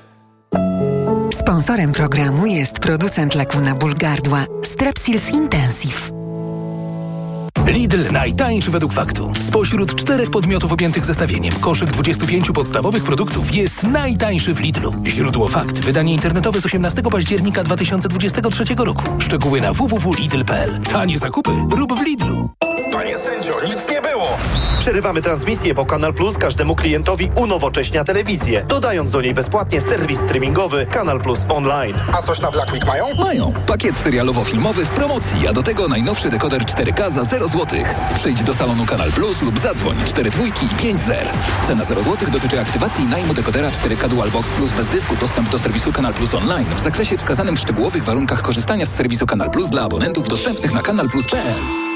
Sponsorem programu jest producent leku na ból gardła Strepsils Intensive. Lidl najtańszy według faktu. Spośród czterech podmiotów objętych zestawieniem koszyk 25 podstawowych produktów jest najtańszy w Lidlu. Źródło fakt. Wydanie internetowe z 18 października 2023 roku. Szczegóły na www.lidl.pl. Tanie zakupy rób w Lidlu. Panie sędzio, nic nie było! Przerywamy transmisję, bo Kanal Plus każdemu klientowi unowocześnia telewizję, dodając do niej bezpłatnie serwis streamingowy Kanal Plus Online. A coś na Black Week mają? Mają. Pakiet serialowo-filmowy w promocji, a do tego najnowszy dekoder 4K za 0 zł. Przyjdź do salonu Kanal Plus lub zadzwoń 4 dwójki i 5 zer. Cena 0 zł dotyczy aktywacji i najmu dekodera 4K Dual Box Plus bez dysku dostęp do serwisu Kanal Plus Online w zakresie wskazanym w szczegółowych warunkach korzystania z serwisu Kanal Plus dla abonentów dostępnych na kanalplus.pl.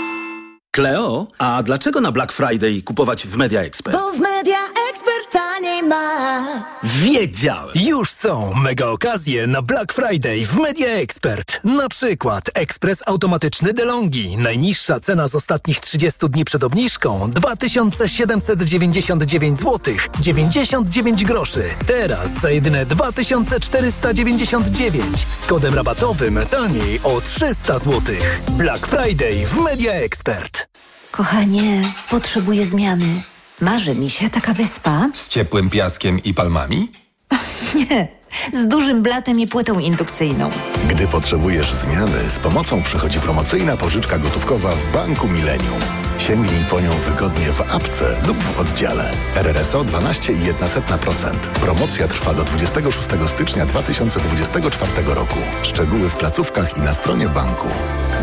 Kleo, a dlaczego na Black Friday kupować w Media Expert? Bo w Media Expert taniej ma. Wiedziałem! Już są mega okazje na Black Friday w Media Expert. Na przykład ekspres automatyczny DeLonghi. Najniższa cena z ostatnich 30 dni przed obniżką 2799 zł 99 groszy. Teraz za jedyne 2499 z kodem rabatowym taniej o 300 zł. Black Friday w Media Expert. Kochanie, potrzebuję zmiany. Marzy mi się taka wyspa. Z ciepłym piaskiem i palmami? Nie, z dużym blatem i płytą indukcyjną. Gdy potrzebujesz zmiany, z pomocą przychodzi promocyjna pożyczka gotówkowa w Banku Millennium. Sięgnij po nią wygodnie w apce lub w oddziale. RRSO 12,1%. Promocja trwa do 26 stycznia 2024 roku. Szczegóły w placówkach i na stronie banku.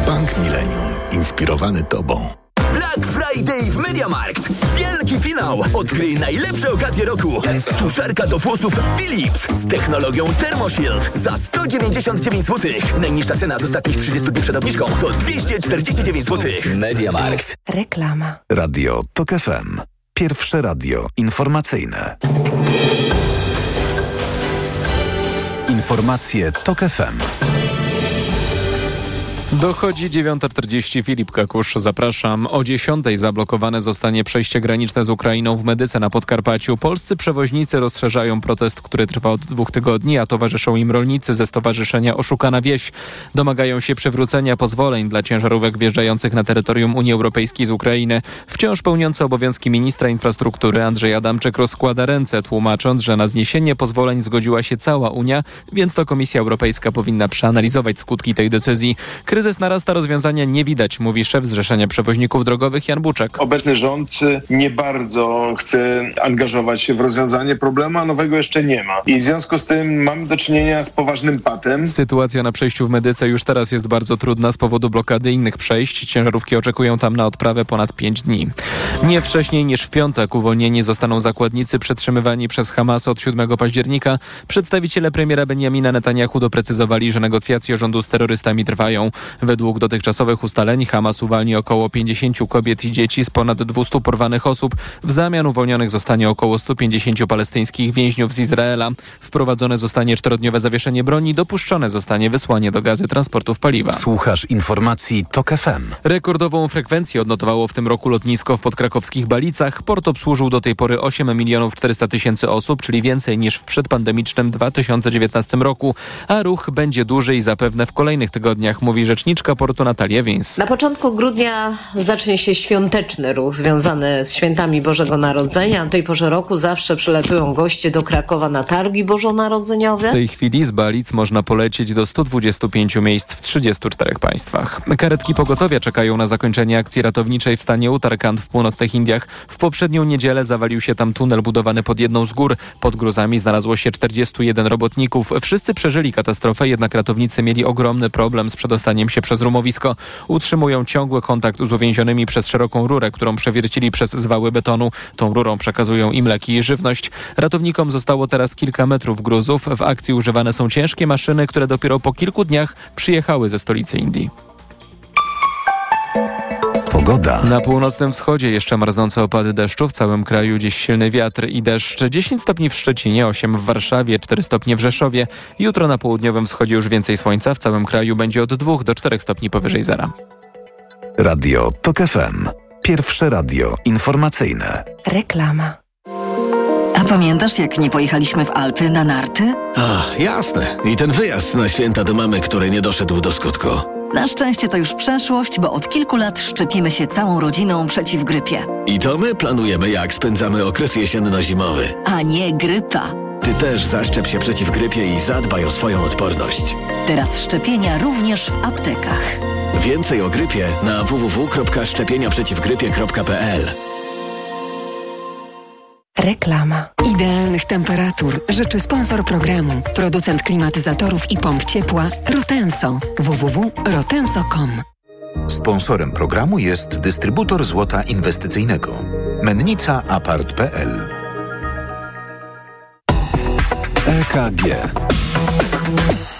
Bank Millennium. Inspirowany Tobą. Black Friday w Mediamarkt. Wielki finał. Odkryj najlepsze okazje roku. Suszarka do włosów Philips z technologią ThermoShield za 199 zł. Najniższa cena z ostatnich 30 dni przed obniżką to 249 zł. Mediamarkt. Reklama. Radio TOK FM. Pierwsze radio informacyjne. Informacje TOK FM. Dochodzi 9.40. Filip Kakusz, zapraszam. O 10.00 zablokowane zostanie przejście graniczne z Ukrainą w Medyce na Podkarpaciu. Polscy przewoźnicy rozszerzają protest, który trwa od dwóch tygodni, a towarzyszą im rolnicy ze Stowarzyszenia Oszukana Wieś. Domagają się przywrócenia pozwoleń dla ciężarówek wjeżdżających na terytorium Unii Europejskiej z Ukrainy. Wciąż pełniący obowiązki ministra infrastruktury Andrzej Adamczyk rozkłada ręce, tłumacząc, że na zniesienie pozwoleń zgodziła się cała Unia, więc to Komisja Europejska powinna przeanalizować skutki tej decyzji. Kryzys narasta, rozwiązania nie widać, mówi szef Zrzeszenia Przewoźników Drogowych Jan Buczek. Obecny rząd nie bardzo chce angażować się w rozwiązanie problemu, a nowego jeszcze nie ma. I w związku z tym mamy do czynienia z poważnym patem. Sytuacja na przejściu w Medyce już teraz jest bardzo trudna z powodu blokady innych przejść. Ciężarówki oczekują tam na odprawę ponad 5 dni. Nie wcześniej niż w piątek uwolnieni zostaną zakładnicy przetrzymywani przez Hamas od 7 października. Przedstawiciele premiera Benjamina Netanyahu doprecyzowali, że negocjacje rządu z terrorystami trwają. Według dotychczasowych ustaleń Hamas uwalni około 50 kobiet i dzieci z ponad 200 porwanych osób. W zamian uwolnionych zostanie około 150 palestyńskich więźniów z Izraela. Wprowadzone zostanie czterodniowe zawieszenie broni, dopuszczone zostanie wysłanie do gazy transportów paliwa. Słuchasz informacji TOK FM. Rekordową frekwencję odnotowało w tym roku lotnisko w podkrakowskich Balicach. Port obsłużył do tej pory 8 milionów 400 tysięcy osób, czyli więcej niż w przedpandemicznym 2019 roku, a ruch będzie duży i zapewne w kolejnych tygodniach, mówi rzeczniczka portu Natalia Wins. Na początku grudnia zacznie się świąteczny ruch związany z świętami Bożego Narodzenia. Na tej porze roku zawsze przylatują goście do Krakowa na targi bożonarodzeniowe. W tej chwili z Balic można polecieć do 125 miejsc w 34 państwach. Karetki pogotowia czekają na zakończenie akcji ratowniczej w stanie Uttarakhand w północnych Indiach. W poprzednią niedzielę zawalił się tam tunel budowany pod jedną z gór. Pod gruzami znalazło się 41 robotników. Wszyscy przeżyli katastrofę, jednak ratownicy mieli ogromny problem z przedostaniem się przez rumowisko. Utrzymują ciągły kontakt z uwięzionymi przez szeroką rurę, którą przewiercili przez zwały betonu. Tą rurą przekazują im leki i żywność. Ratownikom zostało teraz kilka metrów gruzów. W akcji używane są ciężkie maszyny, które dopiero po kilku dniach przyjechały ze stolicy Indii. Pogoda. Na północnym wschodzie jeszcze marznące opady deszczu, w całym kraju dziś silny wiatr i deszcz. 10 stopni w Szczecinie, 8 w Warszawie, 4 stopnie w Rzeszowie. Jutro na południowym wschodzie już więcej słońca, w całym kraju będzie od 2 do 4 stopni powyżej zera. Radio TOK FM. Pierwsze radio informacyjne. Reklama. A pamiętasz, jak nie pojechaliśmy w Alpy na narty? Ach, jasne. I ten wyjazd na święta do mamy, który nie doszedł do skutku. Na szczęście to już przeszłość, bo od kilku lat szczepimy się całą rodziną przeciw grypie. I to my planujemy, jak spędzamy okres jesienno-zimowy. A nie grypa. Ty też zaszczep się przeciw grypie i zadbaj o swoją odporność. Teraz szczepienia również w aptekach. Więcej o grypie na www.szczepieniaprzeciwgrypie.pl Reklama. Idealnych temperatur życzy sponsor programu, producent klimatyzatorów i pomp ciepła Rotenso. www.rotenso.com Sponsorem programu jest dystrybutor złota inwestycyjnego. Mennica Apart.pl EKG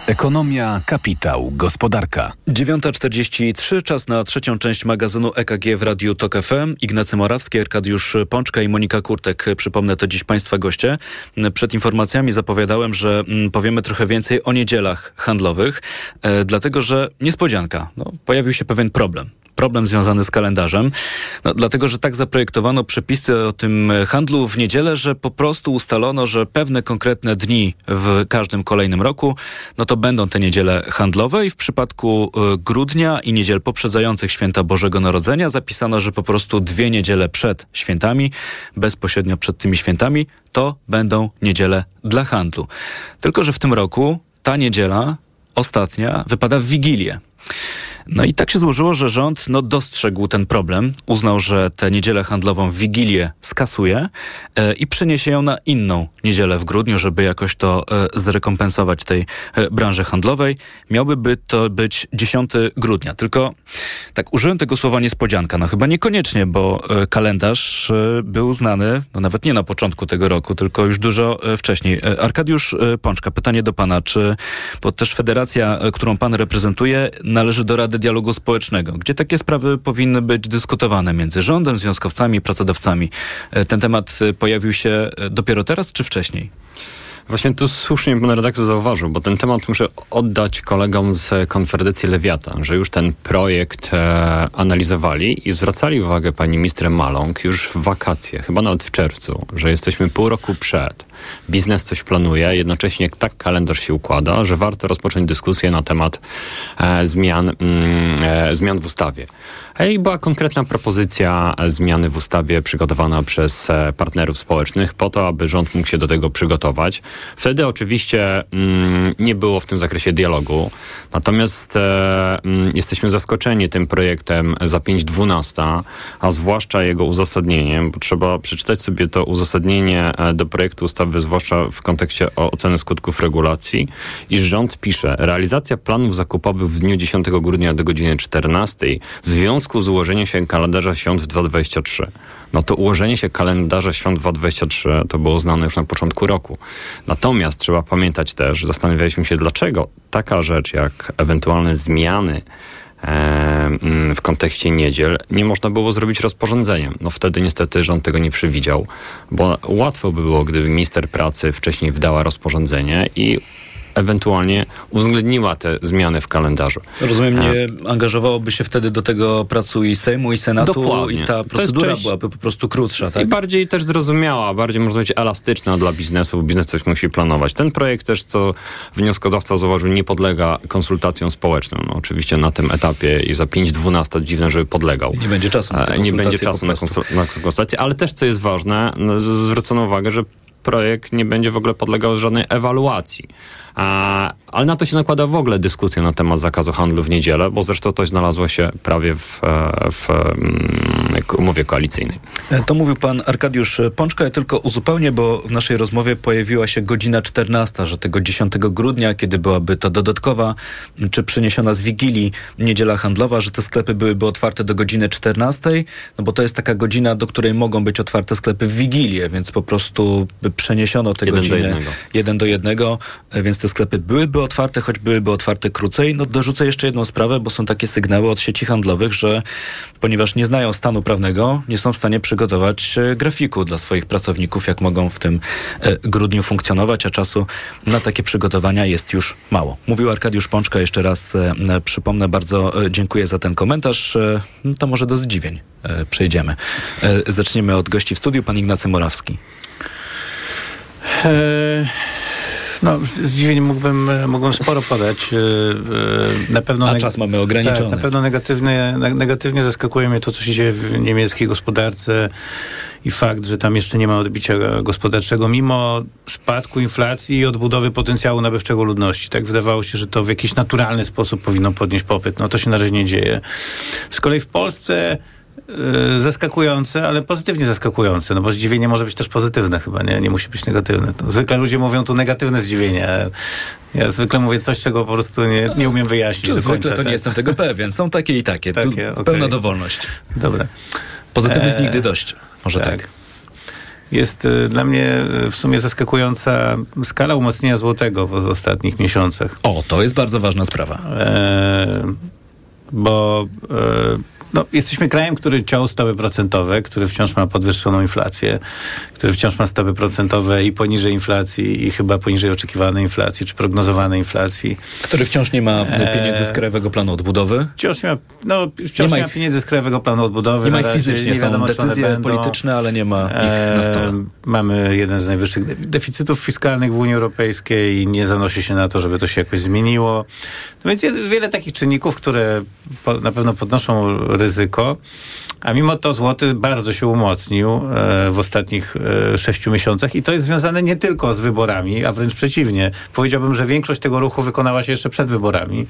Ekonomia, kapitał, gospodarka. 9.43, czas na trzecią część magazynu EKG w Radiu TOK FM. Ignacy Morawski, Arkadiusz Pączka i Monika Kurtek. Przypomnę to dziś Państwa goście. Przed informacjami zapowiadałem, że mm, powiemy trochę więcej o niedzielach handlowych, e, dlatego że niespodzianka. No, pojawił się pewien problem problem związany z kalendarzem, no, dlatego że tak zaprojektowano przepisy o tym handlu w niedzielę, że po prostu ustalono, że pewne konkretne dni w każdym kolejnym roku, no to będą te niedziele handlowe i w przypadku y, grudnia i niedziel poprzedzających święta Bożego Narodzenia zapisano, że po prostu dwie niedziele przed świętami, bezpośrednio przed tymi świętami, to będą niedziele dla handlu. Tylko, że w tym roku ta niedziela ostatnia wypada w Wigilię. No i tak się złożyło, że rząd no, dostrzegł ten problem, uznał, że tę niedzielę handlową w Wigilię skasuje e, i przeniesie ją na inną niedzielę w grudniu, żeby jakoś to e, zrekompensować tej e, branży handlowej. Miałby by to być 10 grudnia. Tylko tak użyłem tego słowa niespodzianka. No chyba niekoniecznie, bo e, kalendarz e, był znany, no nawet nie na początku tego roku, tylko już dużo e, wcześniej. Arkadiusz Pączka, pytanie do pana, czy, bo też federacja, którą pan reprezentuje, należy do Rady Dialogu Społecznego, gdzie takie sprawy powinny być dyskutowane między rządem, związkowcami, pracodawcami. Ten temat pojawił się dopiero teraz czy wcześniej? Właśnie tu słusznie pan redaktor zauważył, bo ten temat muszę oddać kolegom z konferencji Lewiatan, że już ten projekt e, analizowali i zwracali uwagę pani minister Maląg już w wakacje, chyba nawet w czerwcu, że jesteśmy pół roku przed. Biznes coś planuje, jednocześnie tak kalendarz się układa, że warto rozpocząć dyskusję na temat e, zmian, mm, e, zmian w ustawie. I była konkretna propozycja zmiany w ustawie przygotowana przez e, partnerów społecznych po to, aby rząd mógł się do tego przygotować. Wtedy oczywiście mm, nie było w tym zakresie dialogu, natomiast e, mm, jesteśmy zaskoczeni tym projektem za 5.12, a zwłaszcza jego uzasadnieniem, bo trzeba przeczytać sobie to uzasadnienie e, do projektu ustawy, zwłaszcza w kontekście oceny skutków regulacji, iż rząd pisze, realizacja planów zakupowych w dniu 10 grudnia do godziny 14 w związku z ułożeniem się kalendarza świąt w 2023 no to ułożenie się kalendarza świąt 2023 to było znane już na początku roku. Natomiast trzeba pamiętać też, zastanawialiśmy się, dlaczego taka rzecz jak ewentualne zmiany mm, w kontekście niedziel nie można było zrobić rozporządzeniem. No wtedy niestety rząd tego nie przewidział, bo łatwo by było, gdyby minister pracy wcześniej wdała rozporządzenie i ewentualnie uwzględniła te zmiany w kalendarzu. Rozumiem, nie angażowałoby się wtedy do tego pracu i Sejmu, i Senatu Dokładnie. i ta procedura część... byłaby po prostu krótsza, tak? I bardziej też zrozumiała, bardziej można powiedzieć elastyczna dla biznesu, bo biznes coś musi planować. Ten projekt też, co wnioskodawca zauważył, nie podlega konsultacjom społecznym. No, oczywiście na tym etapie i za 5-12 dziwne, żeby podlegał. Nie będzie czasu na Nie będzie czasu na, konsul na konsultacje, ale też, co jest ważne, no, zwrócono uwagę, że projekt nie będzie w ogóle podlegał żadnej ewaluacji. A, ale na to się nakłada w ogóle dyskusja na temat zakazu handlu w niedzielę, bo zresztą to znalazło się prawie w, e, w, w umowie koalicyjnej. E, to mówił pan Arkadiusz Pączka. Ja tylko uzupełnię, bo w naszej rozmowie pojawiła się godzina 14, że tego 10 grudnia, kiedy byłaby to dodatkowa, czy przeniesiona z Wigilii niedziela handlowa, że te sklepy byłyby otwarte do godziny 14, no bo to jest taka godzina, do której mogą być otwarte sklepy w Wigilię, więc po prostu przeniesiono te jeden godziny do jednego. jeden do jednego, e, więc te sklepy byłyby otwarte, choć byłyby otwarte krócej. No dorzucę jeszcze jedną sprawę, bo są takie sygnały od sieci handlowych, że ponieważ nie znają stanu prawnego, nie są w stanie przygotować e, grafiku dla swoich pracowników, jak mogą w tym e, grudniu funkcjonować, a czasu na takie przygotowania jest już mało. Mówił Arkadiusz Pączka, jeszcze raz przypomnę, bardzo dziękuję za ten komentarz. No to może do zdziwień przejdziemy. Zaczniemy od gości w studiu, pan Ignacy Morawski. Eee No, zdziwień mógłbym, mógłbym sporo podać. Na pewno A czas mamy ograniczony. Tak, na pewno negatywnie, negatywnie zaskakuje mnie to, co się dzieje w niemieckiej gospodarce i fakt, że tam jeszcze nie ma odbicia gospodarczego, mimo spadku inflacji i odbudowy potencjału nabywczego ludności. Tak wydawało się, że to w jakiś naturalny sposób powinno podnieść popyt. No to się na razie nie dzieje. Z kolei w Polsce zaskakujące, ale pozytywnie zaskakujące, no bo zdziwienie może być też pozytywne chyba, nie, nie musi być negatywne. To zwykle ludzie mówią tu negatywne zdziwienie. Ja zwykle mówię coś, czego po prostu nie, nie umiem wyjaśnić Czy zwykle końca, to tak? nie jestem tego pewien. Są takie i takie. takie okay. Pełna dowolność. Dobra. Pozytywnych e... nigdy dość. Może tak. tak. Jest y, dla mnie y, w sumie zaskakująca skala umocnienia złotego w ostatnich miesiącach. O, to jest bardzo ważna sprawa. E, bo e, no, jesteśmy krajem, który ciął stopy procentowe, który wciąż ma podwyższoną inflację, który wciąż ma stopy procentowe i poniżej inflacji, i chyba poniżej oczekiwanej inflacji, czy prognozowanej inflacji. Który wciąż nie ma pieniędzy z Krajowego Planu Odbudowy? Wciąż nie ma, no, wciąż nie, nie ma, pieniędzy z Krajowego Planu Odbudowy. Nie ma ich fizycznie, nie wiadomo, są decyzje polityczne, ale nie ma ich na stole. Mamy jeden z najwyższych deficytów fiskalnych w Unii Europejskiej i nie zanosi się na to, żeby to się jakoś zmieniło. No więc jest wiele takich czynników, które po, na pewno podnoszą ryzyko. A mimo to złoty bardzo się umocnił e, w ostatnich e, sześciu miesiącach i to jest związane nie tylko z wyborami, a wręcz przeciwnie. Powiedziałbym, że większość tego ruchu wykonała się jeszcze przed wyborami.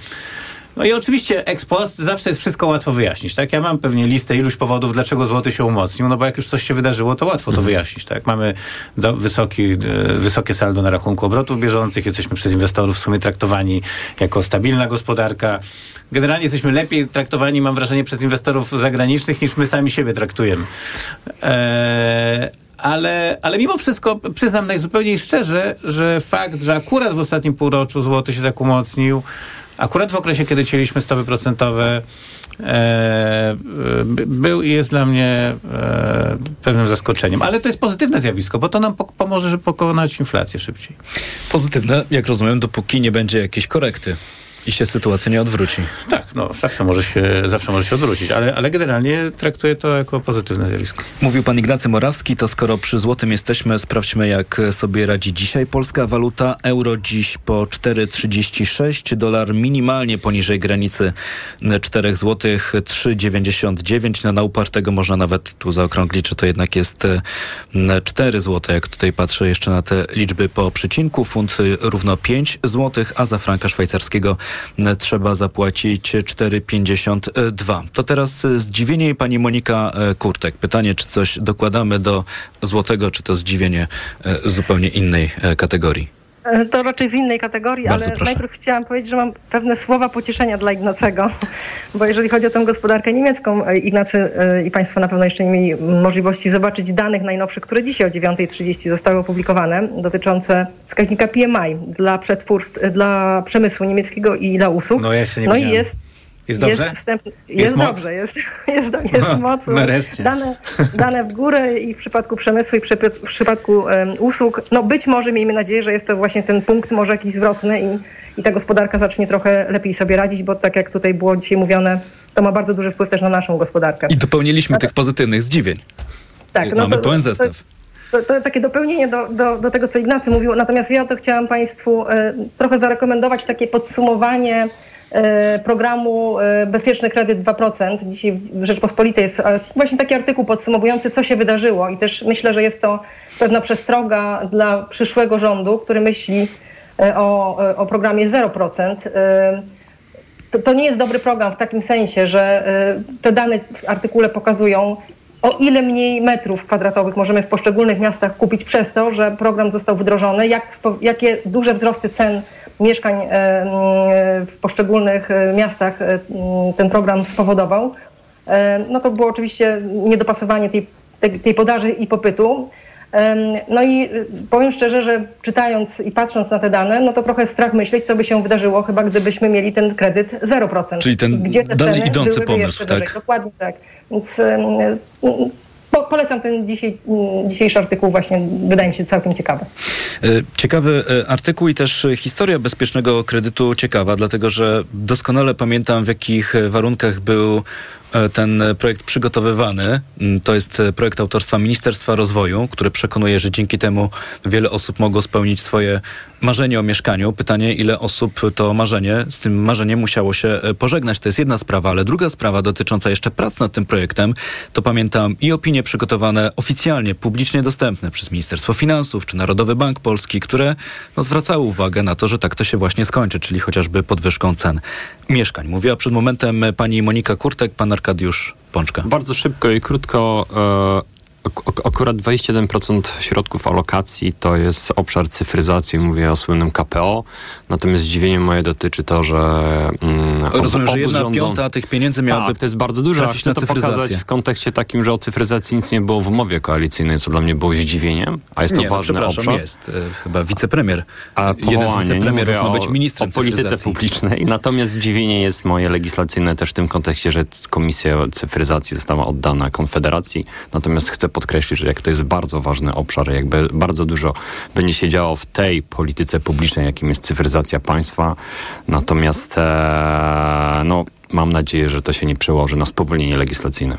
No i oczywiście ex post zawsze jest wszystko łatwo wyjaśnić, tak? Ja mam pewnie listę iluś powodów, dlaczego złoty się umocnił, no bo jak już coś się wydarzyło, to łatwo to mhm. wyjaśnić, tak? Mamy do, wysoki, e, wysokie saldo na rachunku obrotów bieżących, jesteśmy przez inwestorów w sumie traktowani jako stabilna gospodarka. Generalnie jesteśmy lepiej traktowani, mam wrażenie, przez inwestorów zagranicznych, niż my sami siebie traktujemy. Eee, ale, ale mimo wszystko przyznam najzupełniej szczerze, że fakt, że akurat w ostatnim półroczu złoty się tak umocnił, Akurat w okresie, kiedy cięliśmy stopy procentowe, e, był i jest dla mnie e, pewnym zaskoczeniem. Ale to jest pozytywne zjawisko, bo to nam po pomoże żeby pokonać inflację szybciej. Pozytywne, jak rozumiem, dopóki nie będzie jakiejś korekty i się sytuacja nie odwróci. Tak, no zawsze może się, zawsze może się odwrócić, ale, ale generalnie traktuję to jako pozytywne zjawisko. Mówił pan Ignacy Morawski, to skoro przy złotym jesteśmy, sprawdźmy jak sobie radzi dzisiaj polska waluta. Euro dziś po 4,36, dolar minimalnie poniżej granicy 4 zł, 3,99. Na, na upartego można nawet tu zaokrąglić, że to jednak jest 4 zł, jak tutaj patrzę jeszcze na te liczby po przycinku. Funt równo 5 zł, a za franka szwajcarskiego trzeba zapłacić 4,52. To teraz zdziwienie pani Monika e, Kurtek. Pytanie, czy coś dokładamy do złotego, czy to zdziwienie e, zupełnie innej e, kategorii? To raczej z innej kategorii, Bardzo ale proszę. najpierw chciałam powiedzieć, że mam pewne słowa pocieszenia dla Ignacego, bo jeżeli chodzi o tę gospodarkę niemiecką, Ignacy i Państwo na pewno jeszcze nie mieli możliwości zobaczyć danych najnowszych, które dzisiaj o 9.30 zostały opublikowane, dotyczące wskaźnika PMI dla dla przemysłu niemieckiego i dla usług. No, ja jeszcze nie no i jest jest dobrze? Jest, wstęp, jest, jest dobrze, jest, jest, jest no, moc. Nareszcie. Dane, dane w górę i w przypadku przemysłu i w przypadku um, usług. No być może miejmy nadzieję, że jest to właśnie ten punkt może jakiś zwrotny i, i ta gospodarka zacznie trochę lepiej sobie radzić, bo tak jak tutaj było dzisiaj mówione, to ma bardzo duży wpływ też na naszą gospodarkę. I dopełniliśmy tak. tych pozytywnych zdziwień. Tak. No Mamy to, pełen zestaw. To, to, takie dopełnienie do, do, do, tego, co Ignacy mówił. Natomiast ja to chciałam Państwu e, trochę zarekomendować takie podsumowanie programu e, Bezpieczny Kredyt 2%. Dzisiaj w Rzeczpospolitej jest e, właśnie taki artykuł podsumowujący, co się wydarzyło i też myślę, że jest to pewna przestroga dla przyszłego rządu, który myśli o, o programie 0%. To, to nie jest dobry program w takim sensie, że te dane w artykule pokazują, o ile mniej metrów kwadratowych możemy w poszczególnych miastach kupić przez to, że program został wdrożony, jak, jakie duże wzrosty cen mieszkań e, w poszczególnych e, miastach e, ten program spowodował, no to było oczywiście niedopasowanie tej, tej podaży i popytu. No i powiem szczerze, że czytając i patrząc na te dane, no to trochę strach myśleć, co by się wydarzyło, chyba gdybyśmy mieli ten kredyt 0%. Czyli ten Gdzie te dalej idący pomysł, tak? Dokładnie tak. Więc po, polecam ten dzisiaj, dzisiejszy artykuł, właśnie wydaje mi się całkiem ciekawy. E, ciekawy e, artykuł i też historia bezpiecznego kredytu ciekawa, dlatego że doskonale pamiętam w jakich warunkach był ten projekt przygotowywany. Mm, to jest projekt autorstwa Ministerstwa Rozwoju, który przekonuje, że dzięki temu wiele osób mogło spełnić swoje marzenie o mieszkaniu. Pytanie, ile osób to marzenie, z tym marzeniem musiało się pożegnać. To jest jedna sprawa, ale druga sprawa dotycząca jeszcze prac nad tym projektem, to pamiętam i opinie przygotowane oficjalnie, publicznie dostępne przez Ministerstwo Finansów czy Narodowy Bank Polski, które no, zwracały uwagę na to, że tak to się właśnie skończy, czyli chociażby podwyżką cen mieszkań. Mówiła przed momentem pani Monika Kurtek, pan Arkadiusz Pączka. Bardzo szybko i krótko. E, akurat 21% środków alokacji to jest obszar cyfryzacji, mówię o słynnym KPO. Natomiast zdziwienie moje dotyczy to, że mm, Rozumiem, że jedna piąta tych pieniędzy miałaby Tak, to jest bardzo dużo, a chcę to pokazać w kontekście takim, że o cyfryzacji nic nie było w umowie koalicyjnej, co dla mnie było zdziwieniem, a jest to nie, no, ważny no, obszar. jest. E, chyba wicepremier. A jeden z wicepremierów ma być ministrem o polityce publicznej. Natomiast zdziwienie jest moje legislacyjne też w tym kontekście, że Komisja Cyfryzacji została oddana Konfederacji. Natomiast chcę podkreślić, że jak to jest bardzo ważny obszar, jakby bardzo dużo będzie się działo w tej polityce publicznej, jakim jest cyfryzacja państwa. Natomiast e, no, mam nadzieję, że to się nie przełoży na spowolnienie legislacyjne.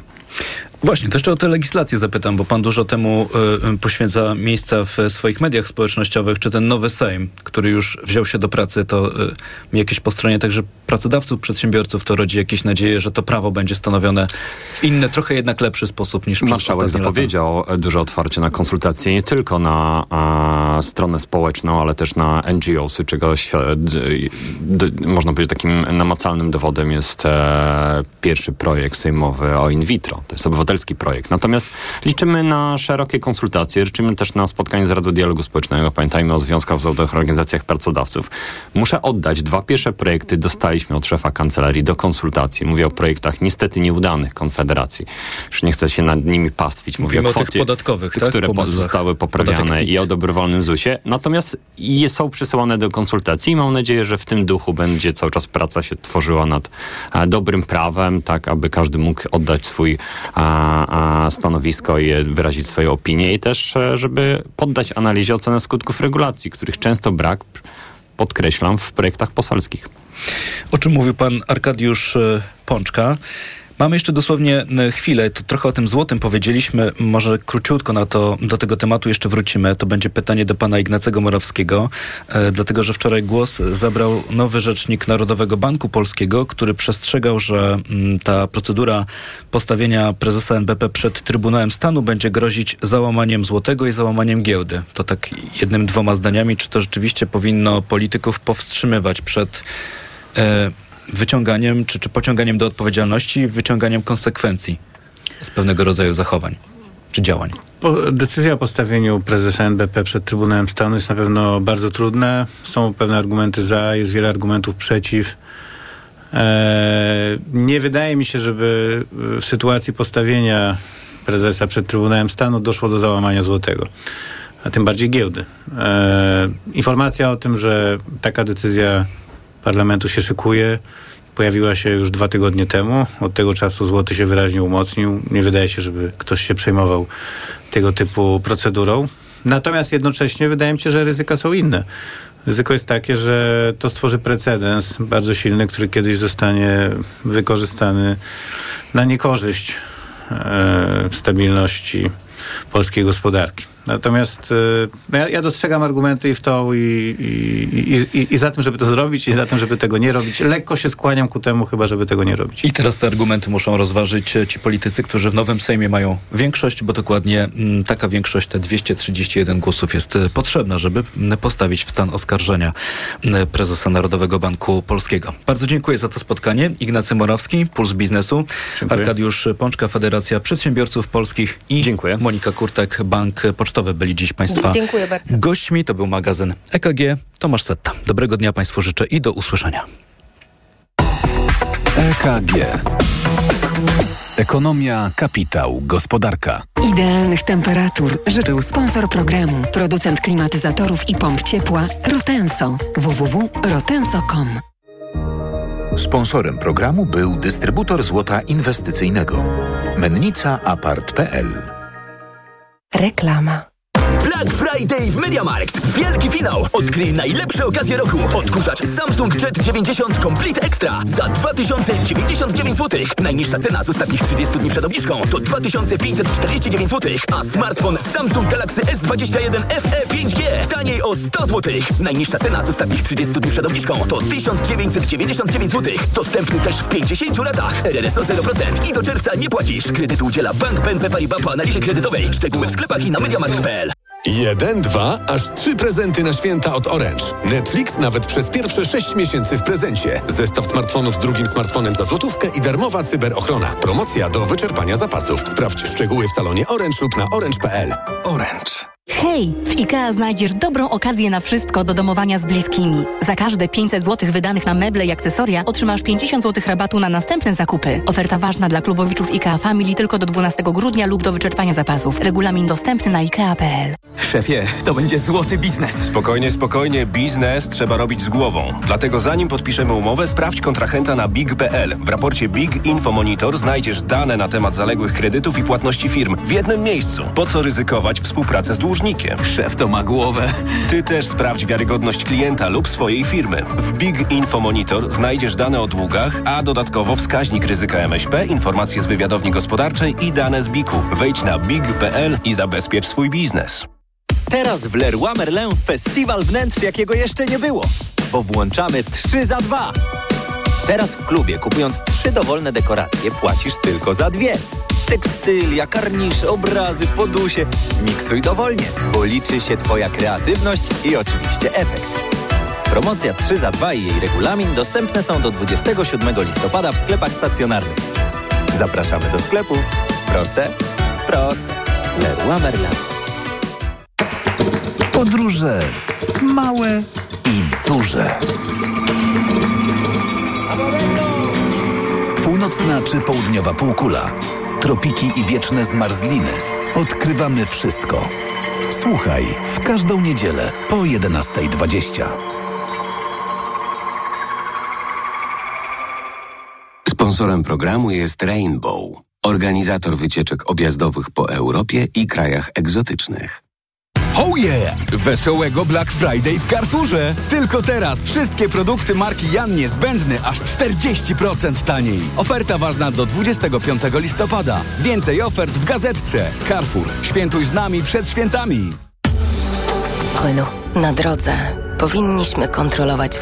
Właśnie, to jeszcze o tę legislację zapytam, bo pan dużo temu y, poświęca miejsca w swoich mediach społecznościowych. Czy ten nowy Sejm, który już wziął się do pracy, to y, jakieś po stronie także pracodawców, przedsiębiorców, to rodzi jakieś nadzieje, że to prawo będzie stanowione w inny, trochę jednak lepszy sposób niż przez Marszałek zapowiedział lata. duże otwarcie na konsultacje, nie tylko na a, stronę społeczną, ale też na NGOsy, czego można powiedzieć takim namacalnym dowodem jest e, pierwszy projekt sejmowy o in vitro. To jest obywatelski projekt. Natomiast liczymy na szerokie konsultacje, liczymy też na spotkanie z Radą Dialogu Społecznego. Pamiętajmy o związkach w zawodach organizacjach pracodawców. Muszę oddać, dwa pierwsze projekty dostaliśmy od szefa kancelarii do konsultacji. Mówię o projektach niestety nieudanych Konfederacji. Już nie chcę się nad nimi pastwić. Mówię Mówimy o, kwocie, o tych podatkowych, tak? które zostały poprawiane i o dobrowolnym ZUS-ie. Natomiast je są przesyłane do konsultacji i mam nadzieję, że w tym duchu będzie cały czas praca się tworzyła nad a, dobrym prawem, tak aby każdy mógł oddać swój a, a stanowisko i wyrazić swoje opinie i też, e, żeby poddać analizie ocenę skutków regulacji, których często brak, podkreślam, w projektach poselskich. O czym mówił pan Arkadiusz e, Pączka. Mamy jeszcze dosłownie e, chwilę. To trochę o tym złotym powiedzieliśmy. Może króciutko na to, do tego tematu jeszcze wrócimy. To będzie pytanie do pana Ignacego Morawskiego, e, dlatego że wczoraj głos zabrał nowy rzecznik Narodowego Banku Polskiego, który przestrzegał, że mm, ta procedura postawienia prezesa NBP przed Trybunałem Stanu będzie grozić załamaniem złotego i załamaniem giełdy. To tak jednym, dwoma zdaniami, czy to rzeczywiście powinno polityków powstrzymywać przed e, wyciąganiem czy, czy pociąganiem do odpowiedzialności, wyciąganiem konsekwencji z pewnego rodzaju zachowań czy działań. Decyzja o postawieniu prezesa NBP przed Trybunałem Stanu jest na pewno bardzo trudna. Są pewne argumenty za, jest wiele argumentów przeciw. Eee, nie wydaje mi się, żeby w sytuacji postawienia prezesa przed Trybunałem Stanu doszło do załamania złotego, a tym bardziej giełdy. Eee, informacja o tym, że taka decyzja parlamentu się szykuje. Pojawiła się już dwa tygodnie temu. Od tego czasu złoty się wyraźnie umocnił. Nie wydaje się, żeby ktoś się przejmował tego typu procedurą. Natomiast jednocześnie wydaje mi się, że ryzyka są inne. Ryzyko jest takie, że to stworzy precedens bardzo silny, który kiedyś zostanie wykorzystany na niekorzyść e, stabilności polskiej gospodarki. Natomiast y, ja, ja, dostrzegam argumenty i w to, i, i, i, i, za tym, żeby to zrobić, i za tym, żeby tego nie robić. Lekko się skłaniam ku temu, chyba, żeby tego nie robić. I teraz te argumenty muszą rozważyć e, ci politycy, którzy w nowym Sejmie mają większość, bo dokładnie m, mm, taka większość, te 231 głosów jest e, potrzebna, żeby postawić w stan oskarżenia prezesa Narodowego Banku Polskiego. Bardzo dziękuję za to spotkanie. Ignacy Morawski, Puls Biznesu, dziękuję. Arkadiusz Pączka, Federacja Przedsiębiorców Polskich i dziękuję. Monika Kurtek, Bank Pocztowy byli dziś Państwa Dziękuję bardzo. gośćmi. To był magazyn EKG. Tomasz Setta. Dobrego dnia Państwu życzę i do usłyszenia. EKG. Ekonomia, kapitał, gospodarka. Idealnych temperatur życzył sponsor programu, producent klimatyzatorów i pomp ciepła Rotenso. www.rotenso.com. Sponsorem programu był dystrybutor złota inwestycyjnego. Mennica Apart.pl Reklama. Black Friday w MediaMarkt. Wielki finał. Odkryj najlepsze okazje roku. Odkurzacz Samsung Jet 90 Complete Extra za 2099 zł. Najniższa cena z ostatnich 30 dni przed obniżką to 2549 zł. A smartfon Samsung Galaxy S21 FE 5G taniej o 100 zł. Najniższa cena z ostatnich 30 dni przed obniżką to 1999 zł. Dostępny też w 50 latach. RRSO 0% i do czerwca nie płacisz. Kredyt udziela Bank BNP Paribas po analizie kredytowej. Szczegóły w sklepach i na mediamarkt.pl. Jeden, dwa, aż trzy prezenty na święta od Orange. Netflix nawet przez pierwsze sześć miesięcy w prezencie. Zestaw smartfonów z drugim smartfonem za złotówkę i darmowa cyberochrona. Promocja do wyczerpania zapasów. Sprawdź szczegóły w salonie Orange lub na orange.pl. Orange. Hej! W IKEA znajdziesz dobrą okazję na wszystko do domowania z bliskimi. Za każde 500 zł wydanych na meble i akcesoria otrzymasz 50 zł rabatu na następne zakupy. Oferta ważna dla klubowiczów IKEA Family tylko do 12 grudnia lub do wyczerpania zapasów. Regulamin dostępny na IKEA.pl. Szefie, to będzie złoty biznes. Spokojnie, spokojnie, biznes trzeba robić z głową. Dlatego zanim podpiszemy umowę, sprawdź kontrahenta na big.pl. W raporcie Big Info Monitor znajdziesz dane na temat zaległych kredytów i płatności firm w jednym miejscu. Po co ryzykować współpracę z dłużnikiem? Szef to ma głowę. Ty też sprawdź wiarygodność klienta lub swojej firmy. W Big Info Monitor znajdziesz dane o długach, a dodatkowo wskaźnik ryzyka MŚP, informacje z wywiadowni gospodarczej i dane z BIK-u. Wejdź na big.pl i zabezpiecz swój biznes. Teraz w Leroy Merlin festiwal wnętrz, jakiego jeszcze nie było, bo włączamy 3 za 2. Teraz w klubie, kupując trzy dowolne dekoracje, płacisz tylko za dwie. Tekstylia, karnisze, obrazy, podusie. Miksuj dowolnie, bo liczy się Twoja kreatywność i oczywiście efekt. Promocja 3 za 2 i jej regulamin dostępne są do 27 listopada w sklepach stacjonarnych. Zapraszamy do sklepów. Proste? Proste. Leroy Merlin. Podróże małe i duże. Północna czy południowa półkula, tropiki i wieczne zmarzliny. Odkrywamy wszystko. Słuchaj w każdą niedzielę po 11.20. Sponsorem programu jest Rainbow, organizator wycieczek objazdowych po Europie i krajach egzotycznych. Oh yeah! Wesołego Black Friday w Carrefourze! Tylko teraz wszystkie produkty marki Jan Niezbędny aż 40% taniej. Oferta ważna do 25 listopada. Więcej ofert w gazetce. Carrefour. Świętuj z nami przed świętami. Renault. Na drodze powinniśmy kontrolować